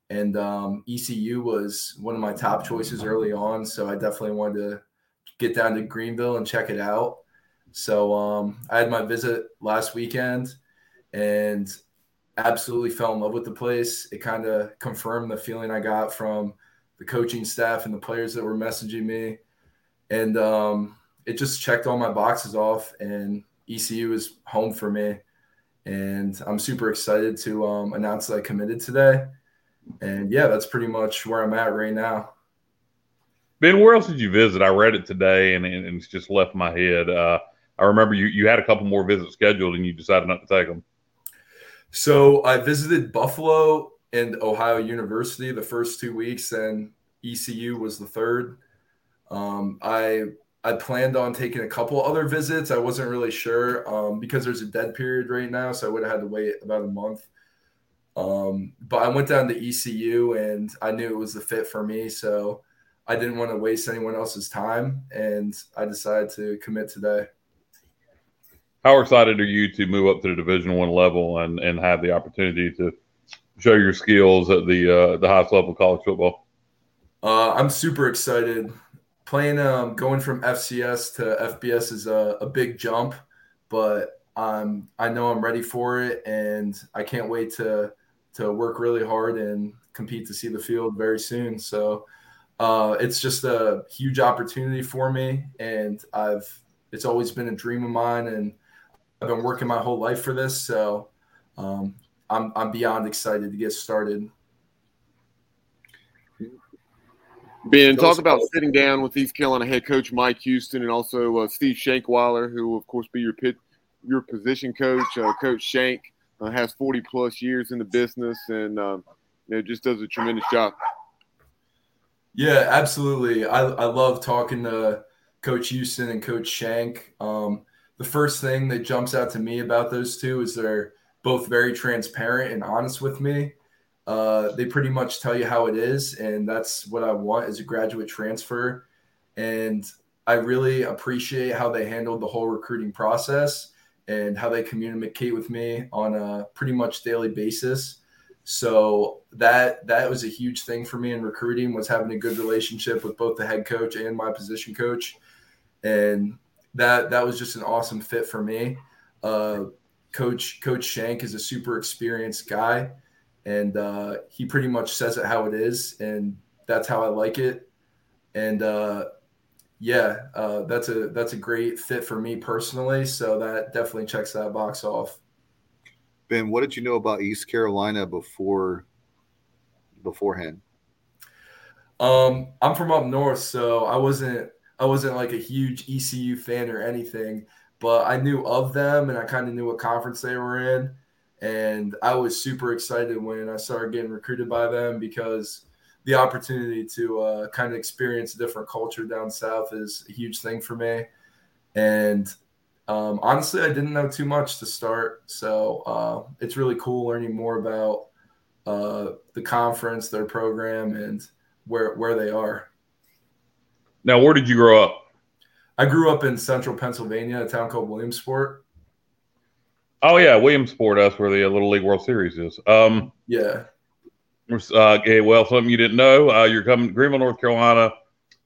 And um, ECU was one of my top choices early on, so I definitely wanted to get down to Greenville and check it out. So um, I had my visit last weekend, and absolutely fell in love with the place. It kind of confirmed the feeling I got from the coaching staff and the players that were messaging me. And um, it just checked all my boxes off, and ECU is home for me. And I'm super excited to um, announce that I committed today. And yeah, that's pretty much where I'm at right now. Ben, where else did you visit? I read it today and, and it's just left my head. Uh, I remember you, you had a couple more visits scheduled and you decided not to take them. So I visited Buffalo and Ohio University the first two weeks, and ECU was the third. Um, I I planned on taking a couple other visits. I wasn't really sure um, because there's a dead period right now, so I would have had to wait about a month. Um, but I went down to ECU, and I knew it was the fit for me, so I didn't want to waste anyone else's time, and I decided to commit today. How excited are you to move up to the Division One level and and have the opportunity to show your skills at the uh, the highest level of college football? Uh, I'm super excited. Playing, um, going from FCS to FBS is a, a big jump, but um, I know I'm ready for it, and I can't wait to to work really hard and compete to see the field very soon. So uh, it's just a huge opportunity for me, and I've it's always been a dream of mine, and I've been working my whole life for this. So um, I'm I'm beyond excited to get started. Ben, talk about sitting down with East Carolina head coach Mike Houston and also uh, Steve Shankweiler, who will of course be your pit, your position coach. Uh, coach Shank uh, has 40 plus years in the business and um, you know, just does a tremendous job. Yeah, absolutely. I, I love talking to Coach Houston and Coach Shank. Um, the first thing that jumps out to me about those two is they're both very transparent and honest with me. Uh, they pretty much tell you how it is, and that's what I want as a graduate transfer. And I really appreciate how they handled the whole recruiting process and how they communicate with me on a pretty much daily basis. So that that was a huge thing for me in recruiting was having a good relationship with both the head coach and my position coach, and that that was just an awesome fit for me. Uh, coach Coach Shank is a super experienced guy and uh, he pretty much says it how it is, and that's how I like it. And uh, yeah, uh, that's a that's a great fit for me personally. So that definitely checks that box off. Ben, what did you know about East Carolina before beforehand? Um, I'm from up north, so I wasn't I wasn't like a huge ECU fan or anything, but I knew of them and I kind of knew what conference they were in. And I was super excited when I started getting recruited by them because the opportunity to uh, kind of experience a different culture down south is a huge thing for me. And um, honestly, I didn't know too much to start. So uh, it's really cool learning more about uh, the conference, their program, and where where they are. Now, where did you grow up? I grew up in central Pennsylvania, a town called Williamsport. Oh yeah, Williamsport. That's where the Little League World Series is. Um, yeah. Uh, okay, well, something you didn't know. Uh, you're coming. Greenville, North Carolina,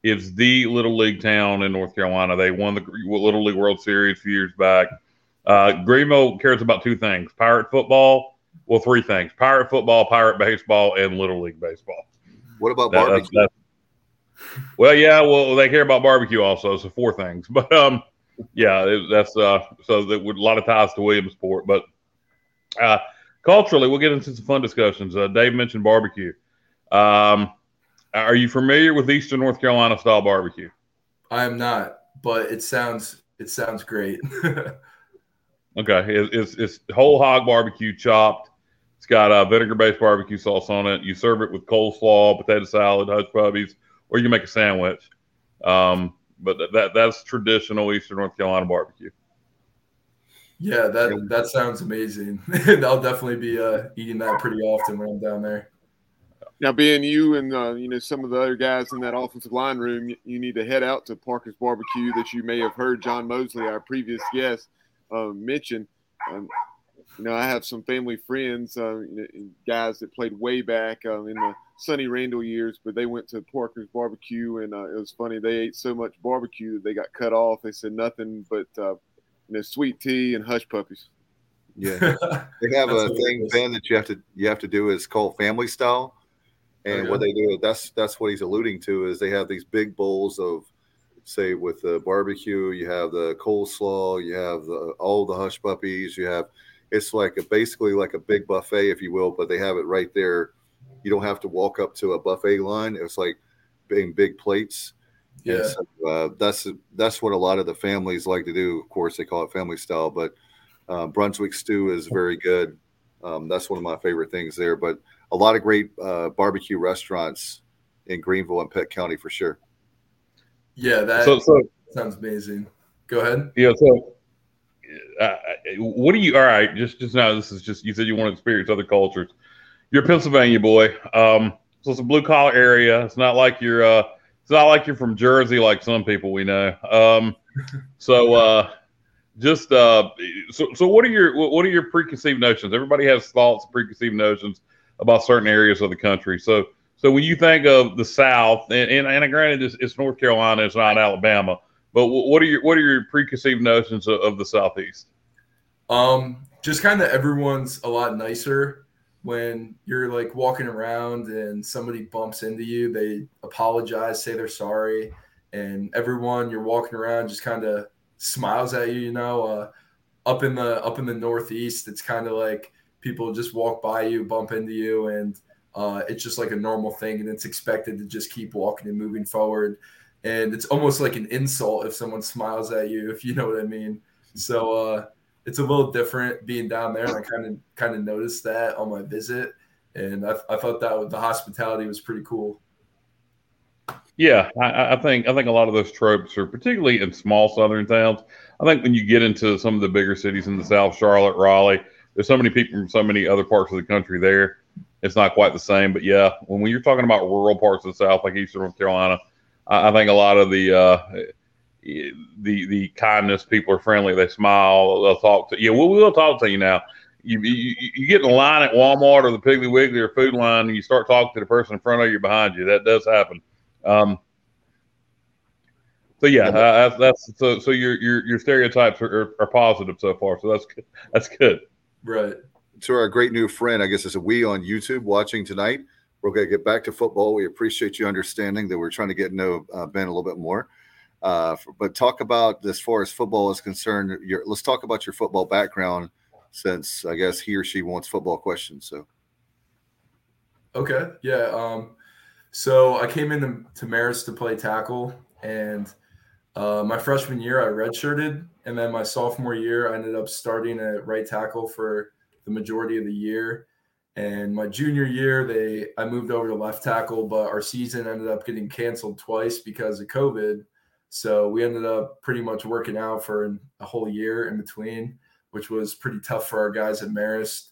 is the Little League town in North Carolina. They won the Little League World Series a few years back. Uh, Greenville cares about two things: pirate football. Well, three things: pirate football, pirate baseball, and Little League baseball. What about that, barbecue? That's, that's, well, yeah, well, they care about barbecue also. So four things, but um, yeah, it, that's uh, so that with a lot of ties to Williamsport, but uh, culturally, we'll get into some fun discussions. Uh, Dave mentioned barbecue. Um, are you familiar with Eastern North Carolina style barbecue? I am not, but it sounds it sounds great. okay, it, it's it's whole hog barbecue chopped. It's got a vinegar based barbecue sauce on it. You serve it with coleslaw, potato salad, hush puppies, or you can make a sandwich. Um, but that that's traditional Eastern North Carolina barbecue. Yeah, that that sounds amazing. I'll definitely be uh, eating that pretty often when I'm down there. Now, being you and uh, you know some of the other guys in that offensive line room, you, you, need to head out to Parker's Barbecue that you may have heard John Moseley, our previous guest, uh, mention. Um, you know, I have some family friends, uh, guys that played way back uh, in the Sonny Randle years, but they went to Parker's Barbecue, and uh, it was funny. They ate so much barbecue that they got cut off. They said nothing but uh, you know sweet tea and hush puppies. Yeah, they have a thing, Ben, that you have to you have to do is called family style, and okay. what they do that's that's what he's alluding to is they have these big bowls of say with the barbecue, you have the coleslaw, you have the, all the hush puppies, you have it's like a basically like a big buffet, if you will, but they have it right there. You don't have to walk up to a buffet line. It's like being big plates. Yeah, so, uh, that's that's what a lot of the families like to do. Of course, they call it family style, but uh, Brunswick stew is very good. Um, that's one of my favorite things there. But a lot of great uh, barbecue restaurants in Greenville and Pitt County for sure. Yeah, that so, so, sounds amazing. Go ahead. Yeah, so uh, what do you? All right, just just now. This is just you said you want to experience other cultures. You're a Pennsylvania boy, um, so it's a blue collar area. It's not like you're. Uh, it's not like you're from Jersey, like some people we know. Um, so, uh, just uh, so so what are your what are your preconceived notions? Everybody has thoughts, preconceived notions about certain areas of the country. So, so when you think of the South, and and, and granted, it's, it's North Carolina, it's not Alabama but what are your what are your preconceived notions of, of the southeast? Um, just kind of everyone's a lot nicer when you're like walking around and somebody bumps into you. They apologize, say they're sorry, and everyone you're walking around just kind of smiles at you. You know, uh, up in the up in the Northeast, it's kind of like people just walk by you, bump into you, and uh, it's just like a normal thing, and it's expected to just keep walking and moving forward. And it's almost like an insult if someone smiles at you, if you know what I mean. So uh, it's a little different being down there, and I kind of kind of noticed that on my visit, and I, I thought that the hospitality was pretty cool. Yeah, I, I, think I think a lot of those tropes are particularly in small southern towns. I think when you get into some of the bigger cities in the South, Charlotte, Raleigh, there's so many people from so many other parts of the country there. It's not quite the same, but yeah, when when you're talking about rural parts of the South, like Eastern North Carolina, I, I think a lot of the uh, the the kindness, people are friendly, they smile, they'll talk to you. Yeah, we'll, we'll talk to you now. You, you, you get in line at Walmart or the Piggly Wiggly or food line, and you start talking to the person in front of you behind you. That does happen. Um, so yeah, uh, that's so. So your your your stereotypes are, are, positive so far. So that's good. That's good. Right. To our great new friend, I guess it's a we on YouTube watching tonight. We're going to get back to football. We appreciate you understanding that we're trying to get to know uh, Ben a little bit more. Uh, but talk about as far as football is concerned. Your, let's talk about your football background, since I guess he or she wants football questions. So. Okay. Yeah. Um, so I came into to Marist to play tackle, and uh, my freshman year I redshirted, and then my sophomore year I ended up starting at right tackle for the majority of the year. And my junior year, they I moved over to left tackle, but our season ended up getting canceled twice because of COVID. So we ended up pretty much working out for a whole year in between, which was pretty tough for our guys at Marist.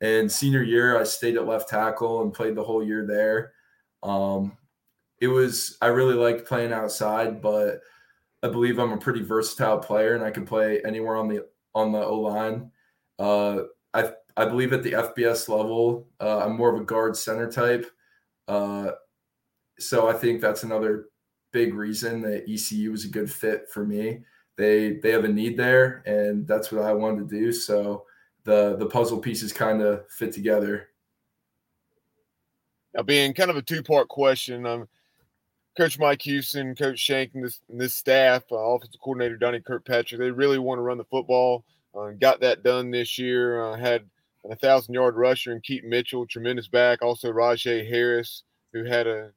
And senior year, I stayed at left tackle and played the whole year there. Um, it was I really liked playing outside, but I believe I'm a pretty versatile player and I can play anywhere on the on the O line. Uh, I I believe at the FBS level, uh, I'm more of a guard center type. Uh, so I think that's another big reason that ECU was a good fit for me. They they have a need there, and that's what I wanted to do. So the the puzzle pieces kind of fit together. Now, being kind of a two part question, um, Coach Mike Houston, Coach Shank, and this, and this staff, uh, offensive coordinator Donnie Kirkpatrick, they really want to run the football. Uh, got that done this year. Uh, had a thousand yard rusher and Keaton Mitchell, tremendous back. Also Rahjai Harris, who had a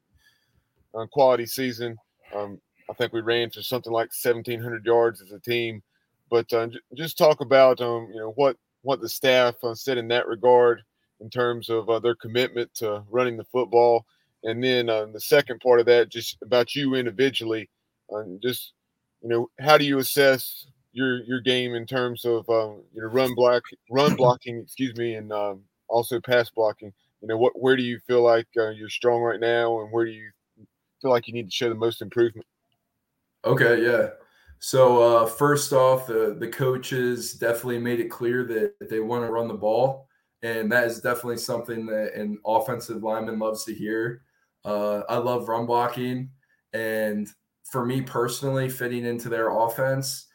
uh, quality season. Um, I think we ran for something like 1,700 yards as a team. But uh, j- just talk about um, you know what what the staff uh, said in that regard in terms of uh, their commitment to running the football, and then uh, the second part of that, just about you individually, um, just you know how do you assess your your game in terms of um, you know run block run blocking, excuse me, and um, also pass blocking. You know what where do you feel like uh, you're strong right now, and where do you feel like you need to show the most improvement? Okay, yeah. So uh, first off, the the coaches definitely made it clear that they want to run the ball, and that is definitely something that an offensive lineman loves to hear. Uh, I love run blocking, and for me personally, fitting into their offense,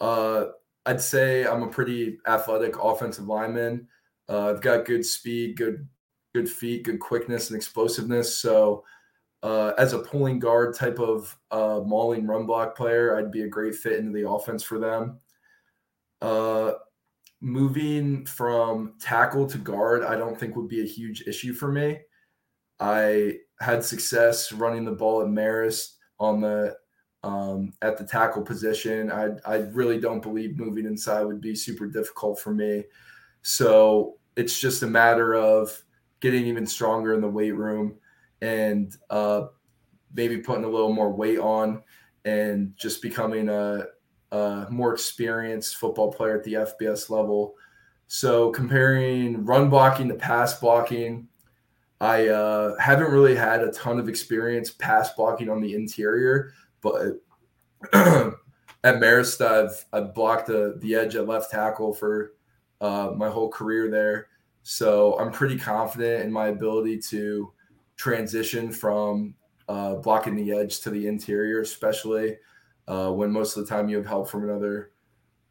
uh, I'd say I'm a pretty athletic offensive lineman. Uh, I've got good speed, good good feet, good quickness and explosiveness. So uh, as a pulling guard type of uh, mauling run block player, I'd be a great fit into the offense for them. Uh, moving from tackle to guard, I don't think would be a huge issue for me. I had success running the ball at Marist on the um, at the tackle position. I I really don't believe moving inside would be super difficult for me. So it's just a matter of getting even stronger in the weight room and uh, maybe putting a little more weight on and just becoming a, a more experienced football player at the FBS level. So comparing run blocking to pass blocking, I uh, haven't really had a ton of experience pass blocking on the interior, but at Marist, I've I've blocked the the edge at left tackle for uh, my whole career there. So I'm pretty confident in my ability to transition from uh, blocking the edge to the interior, especially uh, when most of the time you have help from another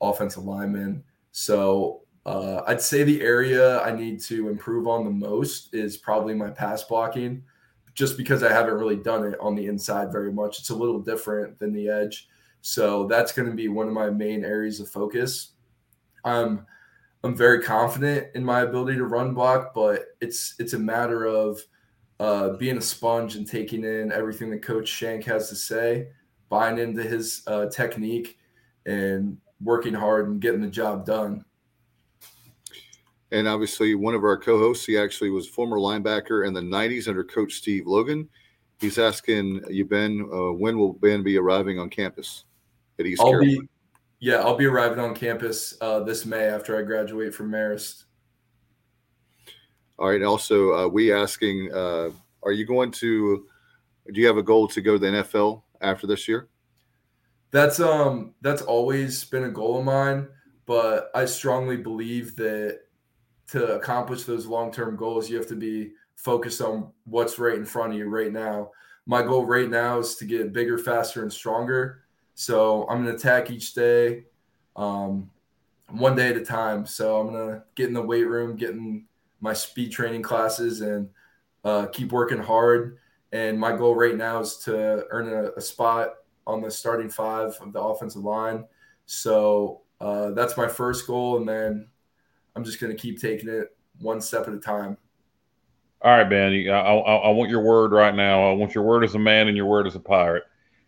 offensive lineman. So uh, I'd say the area I need to improve on the most is probably my pass blocking, just because I haven't really done it on the inside very much. It's a little different than the edge. So that's going to be one of my main areas of focus. I'm I'm very confident in my ability to run block, but it's it's a matter of uh, being a sponge and taking in everything that Coach Shank has to say, buying into his uh, technique, and working hard and getting the job done. And obviously, one of our co-hosts, he actually was former linebacker in the '90s under Coach Steve Logan. He's asking you, Ben, uh, when will Ben be arriving on campus at East I'll Carolina? be, yeah, I'll be arriving on campus uh, this May after I graduate from Marist. All right. Also, uh, we asking, uh, are you going to? Do you have a goal to go to the NFL after this year? That's um that's always been a goal of mine, but I strongly believe that to accomplish those long-term goals, you have to be focused on what's right in front of you right now. My goal right now is to get bigger, faster, and stronger. So I'm gonna attack each day, um, one day at a time. So I'm gonna get in the weight room, get in my speed training classes, and uh, keep working hard. And my goal right now is to earn a, a spot on the starting five of the offensive line. So uh, that's my first goal, and then I'm just going to keep taking it one step at a time. All right, Ben. I, I, I, want your word right now. I want your word as a man and your word as a pirate.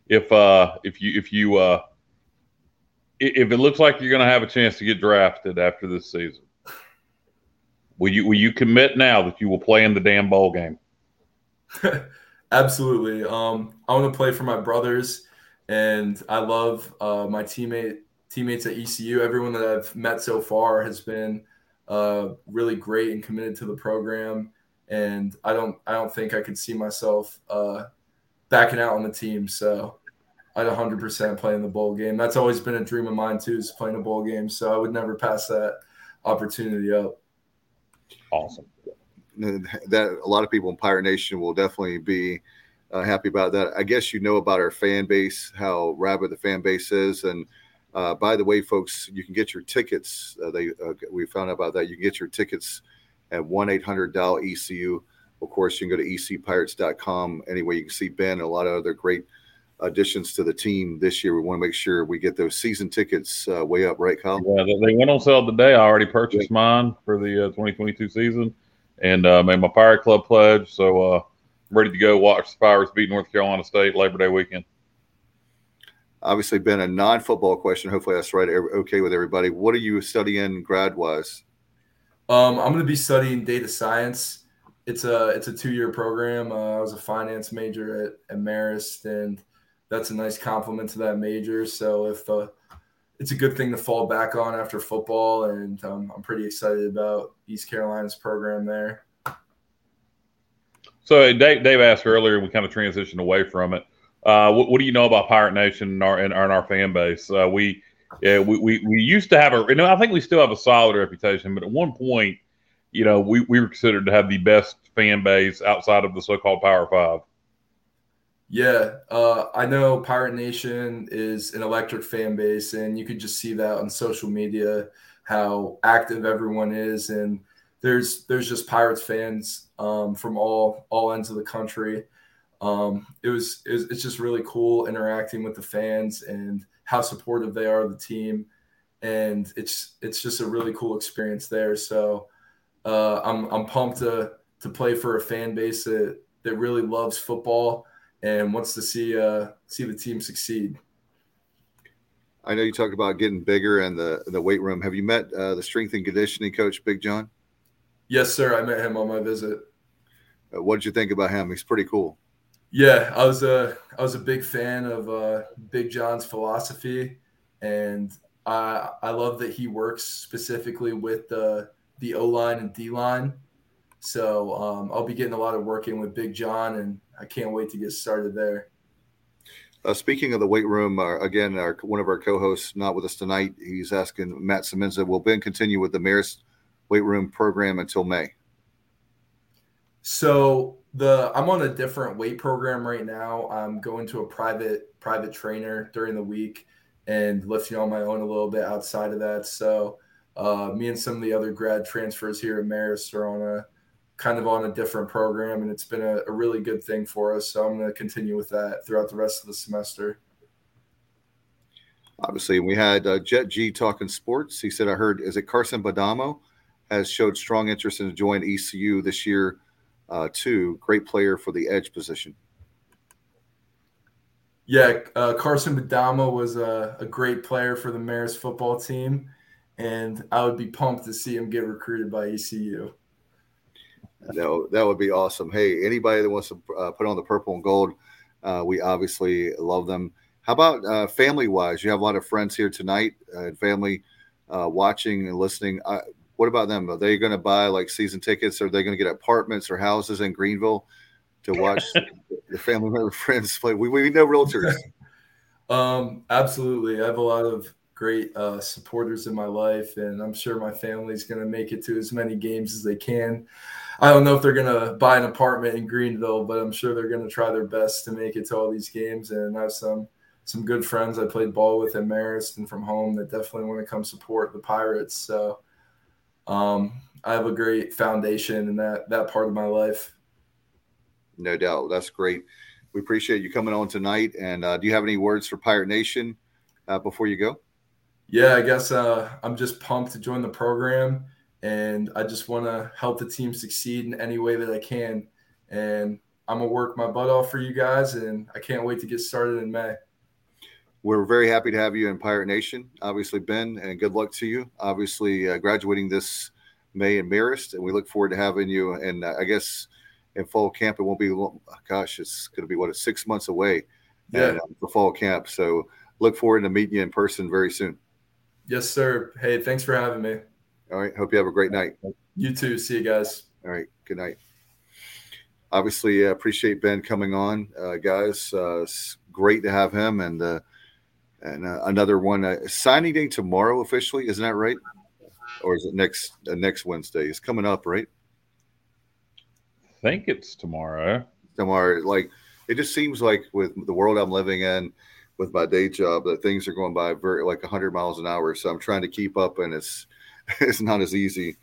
If uh, if you if you uh, if it looks like you're going to have a chance to get drafted after this season, will you will you commit now that you will play in the damn bowl game? Absolutely. Um, I want to play for my brothers and I love uh, my teammate teammates at ECU. Everyone that I've met so far has been uh, really great and committed to the program, and I don't I don't think I could see myself uh, backing out on the team. So I'd 100% play in the bowl game. That's always been a dream of mine too, is playing a bowl game. So I would never pass that opportunity up. Awesome. That a lot of people in Pirate Nation will definitely be uh, happy about that. I guess you know about our fan base, how rabid the fan base is, and uh, by the way, folks, you can get your tickets. Uh, they uh, we found out about that. You can get your tickets at one eight hundred dial ECU. Of course, you can go to ecpirates.com. Anyway, you can see Ben and a lot of other great additions to the team this year. We want to make sure we get those season tickets uh, way up, right, Kyle? Yeah, they went on sale today. I already purchased mine for the uh, 2022 season and made my Pirate Club pledge. So I'm ready to go watch the Pirates beat North Carolina State Labor Day weekend. Obviously, been a non-football question. Hopefully, that's right. Okay with everybody. What are you studying grad-wise? Um, I'm going to be studying data science. It's a it's a two year program. Uh, I was a finance major at, at Marist, and that's a nice compliment to that major. So if uh, it's a good thing to fall back on after football, and um, I'm pretty excited about East Carolina's program there. So Dave, Dave asked earlier, we kind of transitioned away from it. Uh, what, what, do you know about Pirate Nation and our and our, and our fan base? Uh, we, yeah, we, we we used to have a, you know, I think we still have a solid reputation, but at one point, you know, we, we were considered to have the best fan base outside of the so-called Power Five. Yeah, uh, I know Pirate Nation is an electric fan base, and you could just see that on social media how active everyone is, and there's there's just Pirates fans um, from all all ends of the country. Um, it, was, it was it's just really cool interacting with the fans and how supportive they are of the team, and it's it's just a really cool experience there. So uh, I'm I'm pumped to to play for a fan base that that really loves football and wants to see uh, see the team succeed. I know you talked about getting bigger and the the weight room. Have you met uh, the strength and conditioning coach, Big John? Yes, sir. I met him on my visit. Uh, what did you think about him? He's pretty cool. Yeah, I was a I was a big fan of uh, Big John's philosophy, and I I love that he works specifically with the the O line and D line. So um, I'll be getting a lot of work in with Big John, and I can't wait to get started there. Uh, speaking of the weight room, uh, again, our, one of our co-hosts not with us tonight. He's asking Matt Semenza, will Ben continue with the Marist weight room program until May? So the I'm on a different weight program right now. I'm going to a private private trainer during the week and lifting on my own a little bit outside of that. So uh, me and some of the other grad transfers here at Marist are on a kind of on a different program, and it's been a, a really good thing for us. So I'm going to continue with that throughout the rest of the semester. Obviously, we had uh, Jet G talking sports. He said, "I heard is it Carson Badamo has showed strong interest in join ECU this year uh, too. Great player for the edge position." Yeah, uh, Carson Badamo was a, a, great player for the Marist football team, and I would be pumped to see him get recruited by ECU. No, that would be awesome. Hey, anybody that wants to uh, put on the purple and gold, uh, we obviously love them. How about uh, family wise? You have a lot of friends here tonight uh, and family uh, watching and listening. Uh, what about them? Are they going to buy like season tickets? Are they going to get apartments or houses in Greenville to watch the family member friends play? We, we know realtors. um, absolutely. I have a lot of great uh, supporters in my life, and I'm sure my family's going to make it to as many games as they can. I don't know if they're going to buy an apartment in Greenville, but I'm sure they're going to try their best to make it to all these games. And I have some some good friends I played ball with at Marist and from home that definitely want to come support the Pirates. So um, I have a great foundation in that that part of my life. No doubt, that's great. We appreciate you coming on tonight. And uh, do you have any words for Pirate Nation uh, before you go? Yeah, I guess uh, I'm just pumped to join the program, and I just want to help the team succeed in any way that I can. And I'm gonna work my butt off for you guys, and I can't wait to get started in May we're very happy to have you in Pirate Nation. Obviously, Ben, and good luck to you. Obviously, uh, graduating this May in Marist, and we look forward to having you. And uh, I guess in fall camp, it won't be. Gosh, it's going to be what six months away. Yeah, and, uh, for fall camp. So look forward to meeting you in person very soon. Yes, sir. Hey, thanks for having me. All right. Hope you have a great night. You too. See you guys. All right. Good night. Obviously, uh, appreciate Ben coming on, uh, guys. Uh, it's great to have him and uh, and uh, another one uh, signing day tomorrow officially isn't that right or is it next uh, next wednesday it's coming up right i think it's tomorrow tomorrow like it just seems like with the world i'm living in with my day job that things are going by very like 100 miles an hour so i'm trying to keep up and it's it's not as easy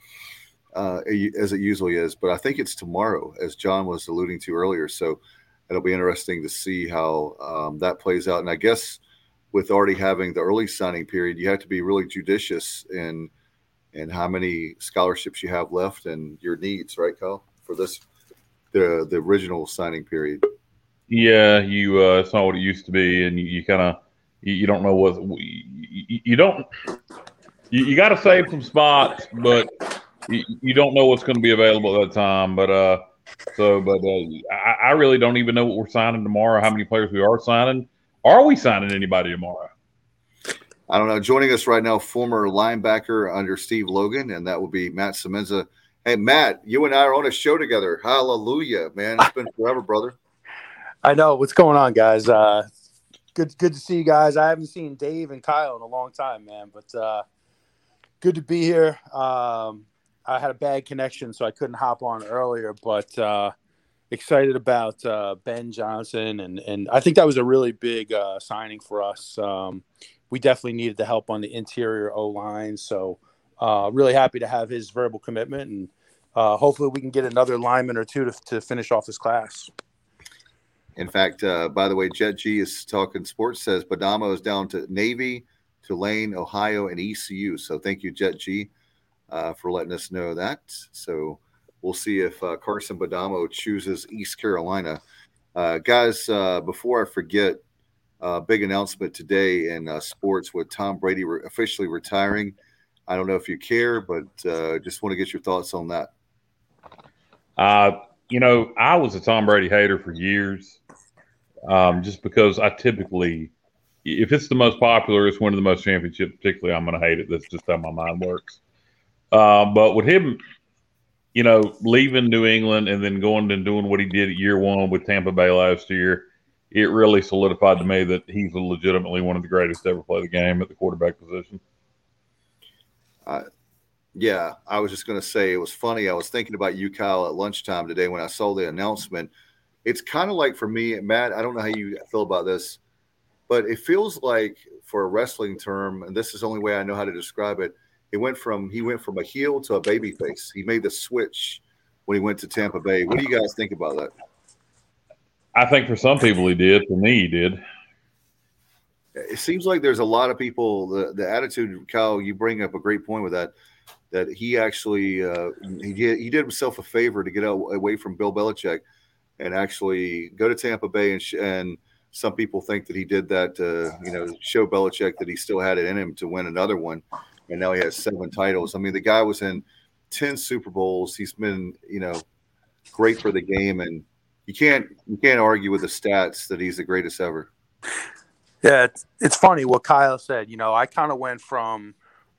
uh, as it usually is but i think it's tomorrow as john was alluding to earlier so it'll be interesting to see how um, that plays out and i guess with already having the early signing period, you have to be really judicious in in how many scholarships you have left and your needs, right, Kyle, for this the the original signing period. Yeah, you uh, it's not what it used to be, and you, you kind of you, you, don't know what you, you don't you, you got to save some spots, but you, don't know what's going to be available at that time. But uh, so but uh, I, I really don't even know what we're signing tomorrow, how many players we are signing. Are we signing anybody tomorrow? I don't know. Joining us right now, former linebacker under Steve Logan, and that will be Matt Semenza. Hey, Matt, you and I are on a show together. Hallelujah, man! It's been forever, brother. I know what's going on, guys. Uh, good, good to see you guys. I haven't seen Dave and Kyle in a long time, man. But uh, good to be here. Um, I had a bad connection, so I couldn't hop on earlier. But uh, excited about uh, Ben Johnson, and and I think that was a really big uh, signing for us. Um, we definitely needed the help on the interior O line, so uh, really happy to have his verbal commitment, and uh, hopefully we can get another lineman or two to, to finish off this class. In fact, uh, by the way, Jet G is talking sports. Says Badamo is down to Navy, Tulane, Ohio, and ECU. So thank you, Jet G, uh, for letting us know that. So We'll see if uh, Carson Badamo chooses East Carolina. Uh, guys, uh, before I forget, uh, big announcement today in uh, sports with Tom Brady re- officially retiring. I don't know if you care, but just want to get your thoughts on that. you know, I was a Tom Brady hater for years, um, just because I typically, if it's the most popular, it's winning the most championships. Particularly, I'm going to hate it. That's just how my mind works. but with him you know, leaving New England and then going and doing what he did at year one with Tampa Bay last year, it really solidified to me that he's legitimately one of the greatest to ever play the game at the quarterback position. Uh, yeah, I was just going to say it was funny. I was thinking about you, Kyle, at lunchtime today when I saw the announcement. It's kind of like for me, Matt. I don't know how you feel about this, but it feels like for a wrestling term, and this is the only way I know how to describe it he went from he went from a heel to a baby face. He made the switch when he went to Tampa Bay. What do you guys think about that? I think for some people he did. For me, he did. It seems like there's a lot of people. The the attitude, Kyle, you bring up a great point with that. That he actually uh, he did he did himself a favor to get out, away from Bill Belichick and actually go to Tampa Bay and sh- and some people think that he did that to you know show Belichick that he still had it in him to win another one, and now he has seven titles. I mean, the guy was in ten Super Bowls. He's been you know great for the game, and you can't you can't argue with the stats that he's the greatest ever. Yeah, it's, it's funny what Kyle said. You know, I kind of went from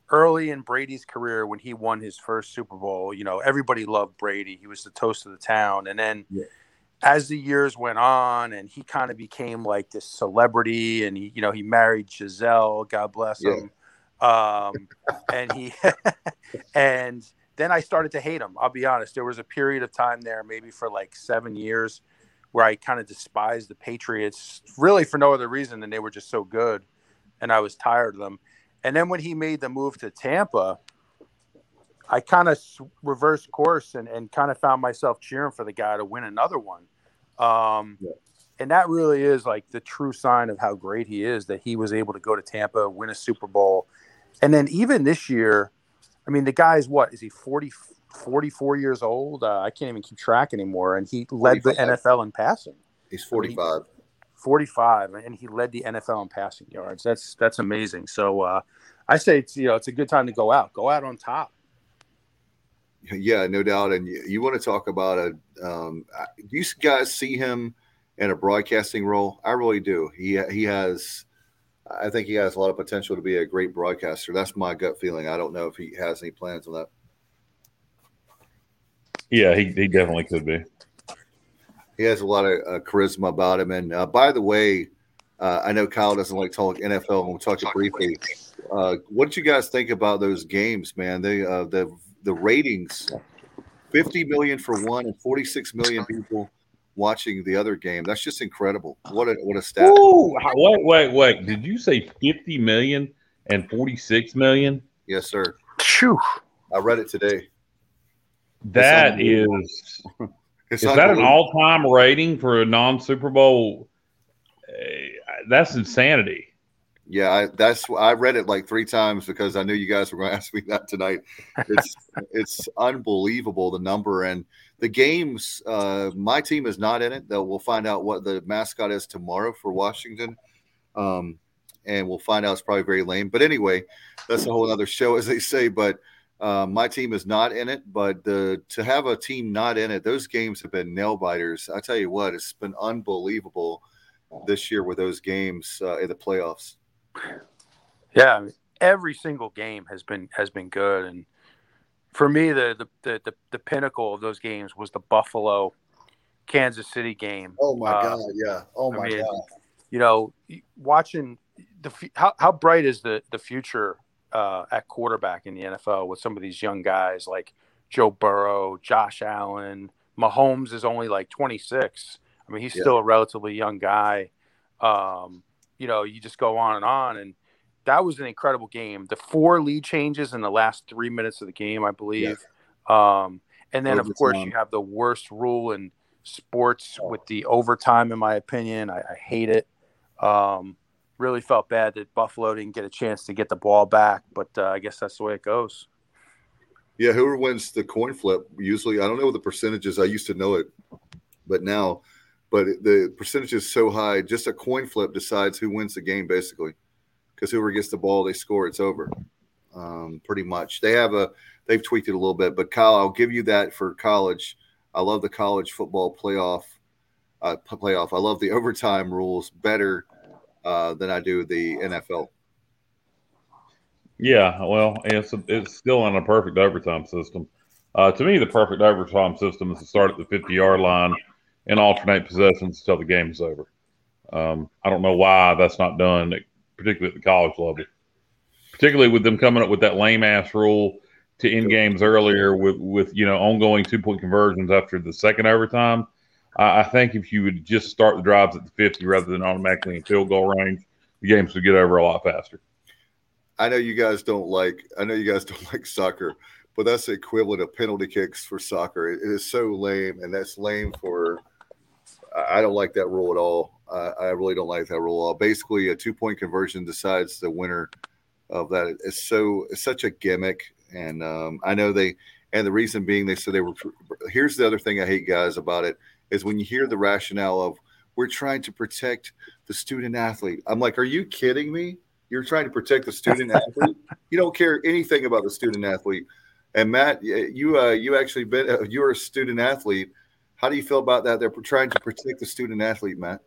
early in Brady's career when he won his first Super Bowl. You know, everybody loved Brady. He was the toast of the town, and then. Yeah as the years went on and he kind of became like this celebrity and he you know he married Gisele god bless yeah. him um, and he and then I started to hate him I'll be honest there was a period of time there maybe for like 7 years where I kind of despised the Patriots really for no other reason than they were just so good and I was tired of them and then when he made the move to Tampa I kind of reversed course and, and kind of found myself cheering for the guy to win another one. Um, yeah. And that really is like the true sign of how great he is that he was able to go to Tampa, win a Super Bowl. And then even this year, I mean, the guy's what is he 40, 44 years old? Uh, I can't even keep track anymore. And he led 45. the NFL in passing. He's 45. I mean, 45 and he led the NFL in passing yards. That's that's amazing. So uh, I say it's you know it's a good time to go out. Go out on top. Yeah, no doubt. And you, you want to talk about a? Um, do you guys see him in a broadcasting role? I really do. He he has. I think he has a lot of potential to be a great broadcaster. That's my gut feeling. I don't know if he has any plans on that. Yeah, he, he definitely could be. He has a lot of uh, charisma about him. And uh, by the way, uh, I know Kyle doesn't like talk NFL, and we'll talk it briefly. Uh, what did you guys think about those games, man? They uh, the the ratings 50 million for one and 46 million people watching the other game. That's just incredible. What a what a stat. Ooh, wait, wait, wait. Did you say 50 million and 46 million? Yes, sir. Phew. I read it today. That is is that an all-time rating for a non-Super Bowl? Uh, that's insanity. Yeah, I, that's I read it like three times because I knew you guys were going to ask me that tonight. It's it's unbelievable the number and the games. Uh, my team is not in it. Though we'll find out what the mascot is tomorrow for Washington, um, and we'll find out. It's probably very lame, but anyway, that's a whole other show, as they say. But uh, my team is not in it. But the to have a team not in it, those games have been nail biters. I tell you what, it's been unbelievable this year with those games uh, in the playoffs. Yeah, every single game has been has been good, and for me, the the the, the pinnacle of those games was the Buffalo Kansas City game. Oh my uh, god, yeah. Oh my I mean, god. You know, watching the how how bright is the the future uh, at quarterback in the NFL with some of these young guys like Joe Burrow, Josh Allen, Mahomes is only like 26. I mean, he's yeah. still a relatively young guy. Um, you know, you just go on and on. And that was an incredible game. The four lead changes in the last three minutes of the game, I believe. Um, and then, of course, you have the worst rule in sports with the overtime, in my opinion. I, I hate it. Um, really felt bad that Buffalo didn't get a chance to get the ball back, but uh, I guess that's the way it goes. Yeah, whoever wins the coin flip, usually, I don't know the percentages. I used to know it, but now but the percentage is so high. Just a coin flip decides who wins the game, basically, because whoever gets the ball, they score. It's over, um, pretty much. They have a they've tweaked it a little bit, but Kyle, I'll give you that for college. I love the college football playoff. Uh, playoff. I love the overtime rules better uh, than I do the NFL. Yeah, well, it's it's still in a perfect overtime system. Uh, to me, the perfect overtime system is to start at the 50 yard line and alternate possessions until the game is over. Um, I don't know why that's not done, particularly at the college level. Particularly with them coming up with that lame ass rule to end games earlier with with you know ongoing two point conversions after the second overtime. I, I think if you would just start the drives at the fifty rather than automatically in field goal range, the games would get over a lot faster. I know you guys don't like. I know you guys don't like soccer, but that's the equivalent of penalty kicks for soccer. it is so lame, and that's lame for. I don't like that rule at all. I really don't like that rule at all. Basically, a two point conversion decides the winner of that. It's so it's such a gimmick, and um, I know they. And the reason being, they said they were. Here's the other thing I hate, guys, about it is when you hear the rationale of we're trying to protect the student athlete. I'm like, are you kidding me? You're trying to protect the student athlete. You don't care anything about the student athlete. And Matt, you uh, you actually been uh, you're a student athlete. How do you feel about that? They're trying to protect the student athlete, Matt.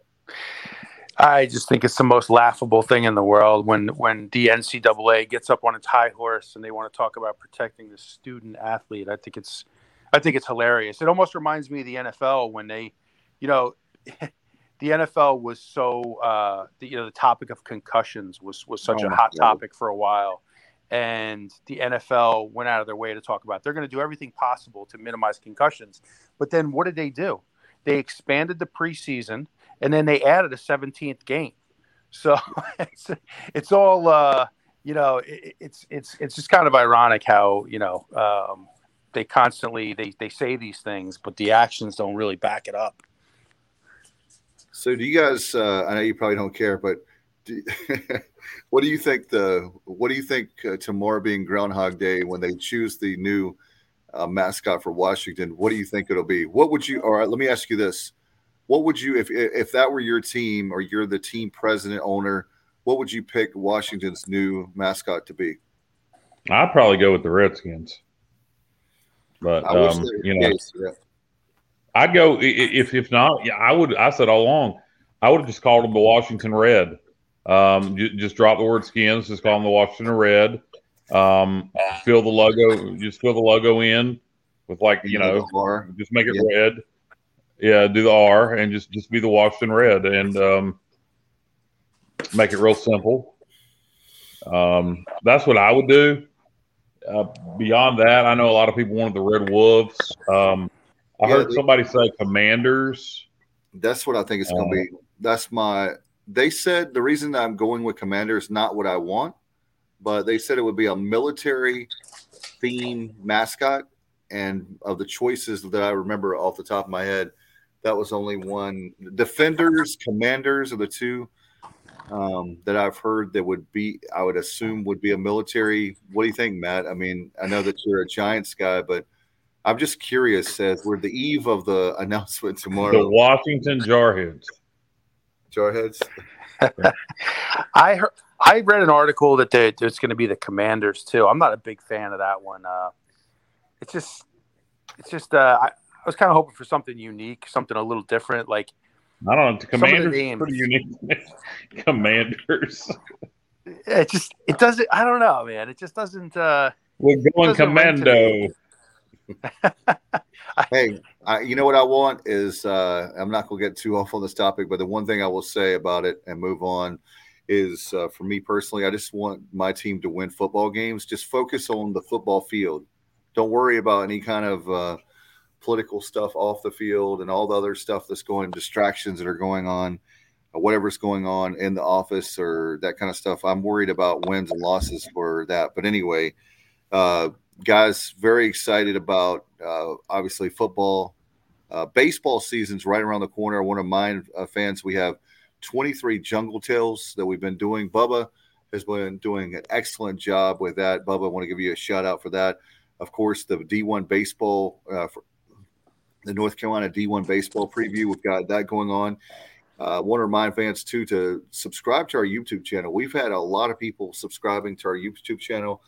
I just think it's the most laughable thing in the world when when the NCAA gets up on its high horse and they want to talk about protecting the student athlete. I think it's I think it's hilarious. It almost reminds me of the NFL when they, you know, the NFL was so uh, the, you know the topic of concussions was was such oh a hot God. topic for a while, and the NFL went out of their way to talk about. They're going to do everything possible to minimize concussions, but then what did they do? They expanded the preseason, and then they added a 17th game. So it's it's all uh, you know. It, it's it's it's just kind of ironic how you know um, they constantly they they say these things, but the actions don't really back it up. So, do you guys? Uh, I know you probably don't care, but do, what do you think? The what do you think uh, tomorrow being Groundhog Day when they choose the new uh, mascot for Washington? What do you think it'll be? What would you? All right, let me ask you this: What would you, if if that were your team or you're the team president owner, what would you pick Washington's new mascot to be? I'd probably go with the Redskins, but um, you know. yeah. I'd go if if not. Yeah, I would. I said all along, I would have just called them the Washington Red. Um, just drop the word skins. Just call them the Washington Red. Um, fill the logo. Just fill the logo in with like you know, just make it yeah. red. Yeah, do the R and just just be the Washington Red and um, make it real simple. Um, that's what I would do. Uh, beyond that, I know a lot of people wanted the Red Wolves. Um, I yeah, heard somebody say Commanders. That's what I think it's going to be. Uh, that's my. They said the reason I'm going with Commanders not what I want, but they said it would be a military theme mascot. And of the choices that I remember off the top of my head, that was only one. Defenders, Commanders are the two um, that I've heard that would be, I would assume, would be a military. What do you think, Matt? I mean, I know that you're a Giants guy, but I'm just curious as we're the eve of the announcement tomorrow. The Washington Jarheads. Jarheads. I heard. I read an article that there's going to be the Commanders too. I'm not a big fan of that one. Uh, it's just, it's just. Uh, I, I was kind of hoping for something unique, something a little different. Like I don't know. The Commanders names, pretty unique. commanders. It just it doesn't. I don't know, man. It just doesn't. uh We're going commando hey, I, you know what I want is uh, I'm not going to get too off on this topic, but the one thing I will say about it and move on is uh, for me personally, I just want my team to win football games. Just focus on the football field. Don't worry about any kind of uh, political stuff off the field and all the other stuff that's going, distractions that are going on, whatever's going on in the office or that kind of stuff. I'm worried about wins and losses for that. But anyway, uh, guys, very excited about uh, obviously football. Uh, baseball season's right around the corner. One of my uh, fans, we have 23 Jungle Tales that we've been doing. Bubba has been doing an excellent job with that. Bubba, I want to give you a shout out for that. Of course, the D1 baseball, uh, the North Carolina D1 baseball preview, we've got that going on. Uh, want to remind fans too to subscribe to our YouTube channel. We've had a lot of people subscribing to our YouTube channel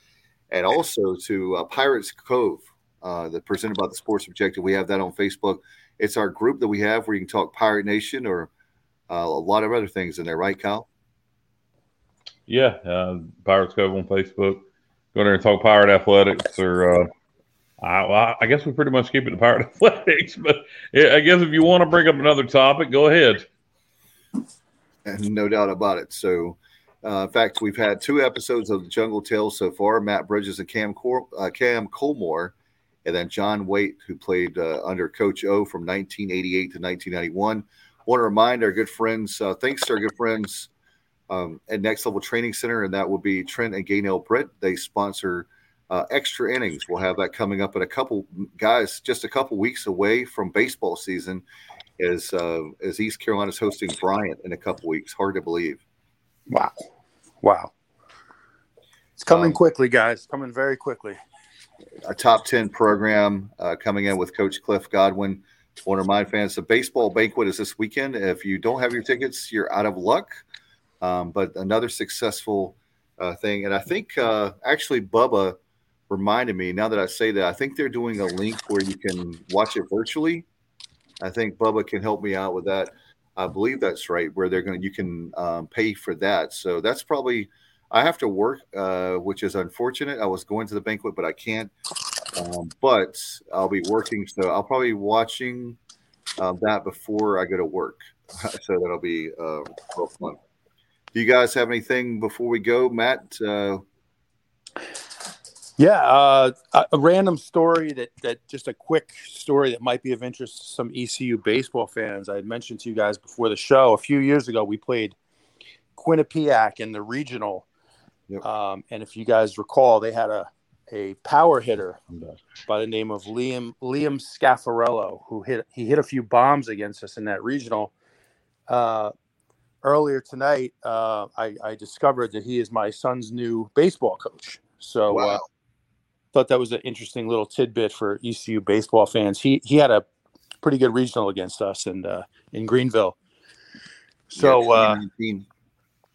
and also to uh, Pirates Cove, uh, that presented by the Sports Objective. We have that on Facebook. It's our group that we have where you can talk Pirate Nation or uh, a lot of other things in there, right, Kyle? Yeah, uh, Pirates Cove on Facebook. Go there and talk Pirate Athletics, or uh, I, I, guess we pretty much keep it to Pirate Athletics. But I guess if you want to bring up another topic, go ahead. And no doubt about it. So uh, in fact, we've had two episodes of the Jungle Tales so far: Matt Bridges and Cam Cor- uh, Cam Colmore, and then John Waite, who played uh, under Coach O from 1988 to 1991. Want to remind our good friends, uh, thanks to our good friends um, at Next Level Training Center, and that will be Trent and Gaynell Britt. They sponsor uh, extra innings. We'll have that coming up in a couple guys, just a couple weeks away from baseball season, as uh, as East Carolina's hosting Bryant in a couple weeks. Hard to believe. Wow, wow, it's coming Um, quickly, guys. Coming very quickly. a top 10 program uh, coming in with Coach Cliff Godwin. To remind fans the baseball banquet is this weekend. If you don't have your tickets, you're out of luck. Um, but another successful uh, thing. And I think uh, actually Bubba reminded me now that I say that, I think they're doing a link where you can watch it virtually. I think Bubba can help me out with that. I believe that's right, where they're going to, you can um, pay for that. So that's probably, I have to work, uh, which is unfortunate. I was going to the banquet, but I can't. Um, but I'll be working, so I'll probably be watching uh, that before I go to work. so that'll be uh, real fun. Do you guys have anything before we go, Matt? Uh, Yeah, uh, a, random story that that just a quick story that might be of interest to some ECU baseball fans. I had mentioned to you guys before the show a few years ago. We played Quinnipiac in the regional, Yep. um, and if you guys recall, they had a a power hitter by the name of Liam Liam Scafariello who hit he hit a few bombs against us in that regional. Uh, earlier tonight, uh, I, I discovered that he is my son's new baseball coach. So. Uh, wow. Thought that was an interesting little tidbit for ECU baseball fans. He he had a pretty good regional against us and uh, in Greenville. So yeah, uh,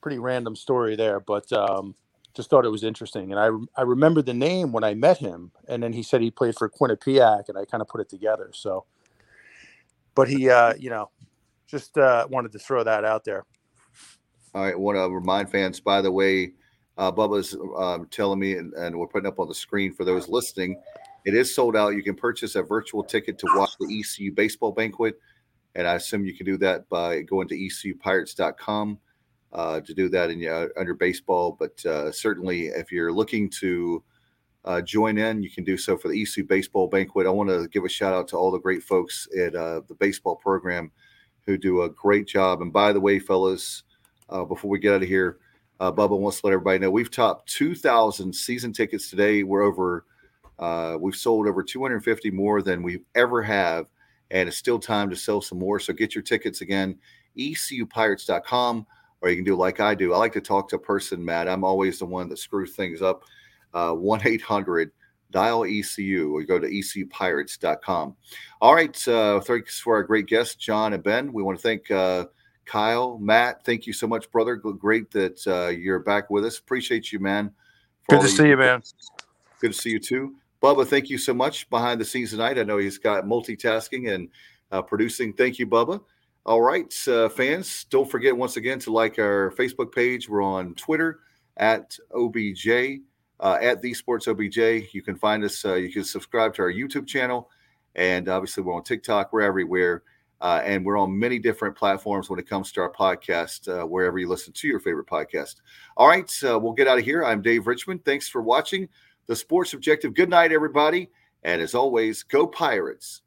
pretty random story there, but um, just thought it was interesting. And I I remember the name when I met him, and then he said he played for Quinnipiac, and I kind of put it together. So, but he uh, you know just uh, wanted to throw that out there. All right. Want to remind fans, by the way, uh, Bubba's um, telling me, and, and we're putting up on the screen for those listening, it is sold out. You can purchase a virtual ticket to watch the ECU baseball banquet. And I assume you can do that by going to ecupirates.com uh, to do that in uh, under baseball. But uh, certainly, if you're looking to uh, join in, you can do so for the ECU baseball banquet. I want to give a shout out to all the great folks at uh, the baseball program who do a great job. And by the way, fellas, uh, before we get out of here, uh, Bubba wants to let everybody know we've topped 2,000 season tickets today. We're over, uh, we've sold over 250 more than we ever have, and it's still time to sell some more. So get your tickets again, ecupirates.com, or you can do like I do. I like to talk to a person, Matt. I'm always the one that screws things up. 1 800 dial ECU or go to ecupirates.com. All right. Uh, thanks for our great guests, John and Ben. We want to thank uh, Kyle, Matt. Thank you so much, brother. Great that uh, you're back with us. Appreciate you, man. Good to see you, man. Good to see you too. Bubba, thank you so much behind the scenes tonight. I know he's got multitasking and uh, producing. Thank you, Bubba. All right, uh, fans, don't forget once again to like our Facebook page. We're on Twitter at OBJ, uh, at the Sports OBJ. You can find us, uh, you can subscribe to our YouTube channel. And obviously, we're on TikTok, we're everywhere. Uh, and we're on many different platforms when it comes to our podcast, uh, wherever you listen to your favorite podcast. All right, we'll get out of here. I'm Dave Richmond. Thanks for watching the Sports Objective. Good night, everybody. And as always, go Pirates.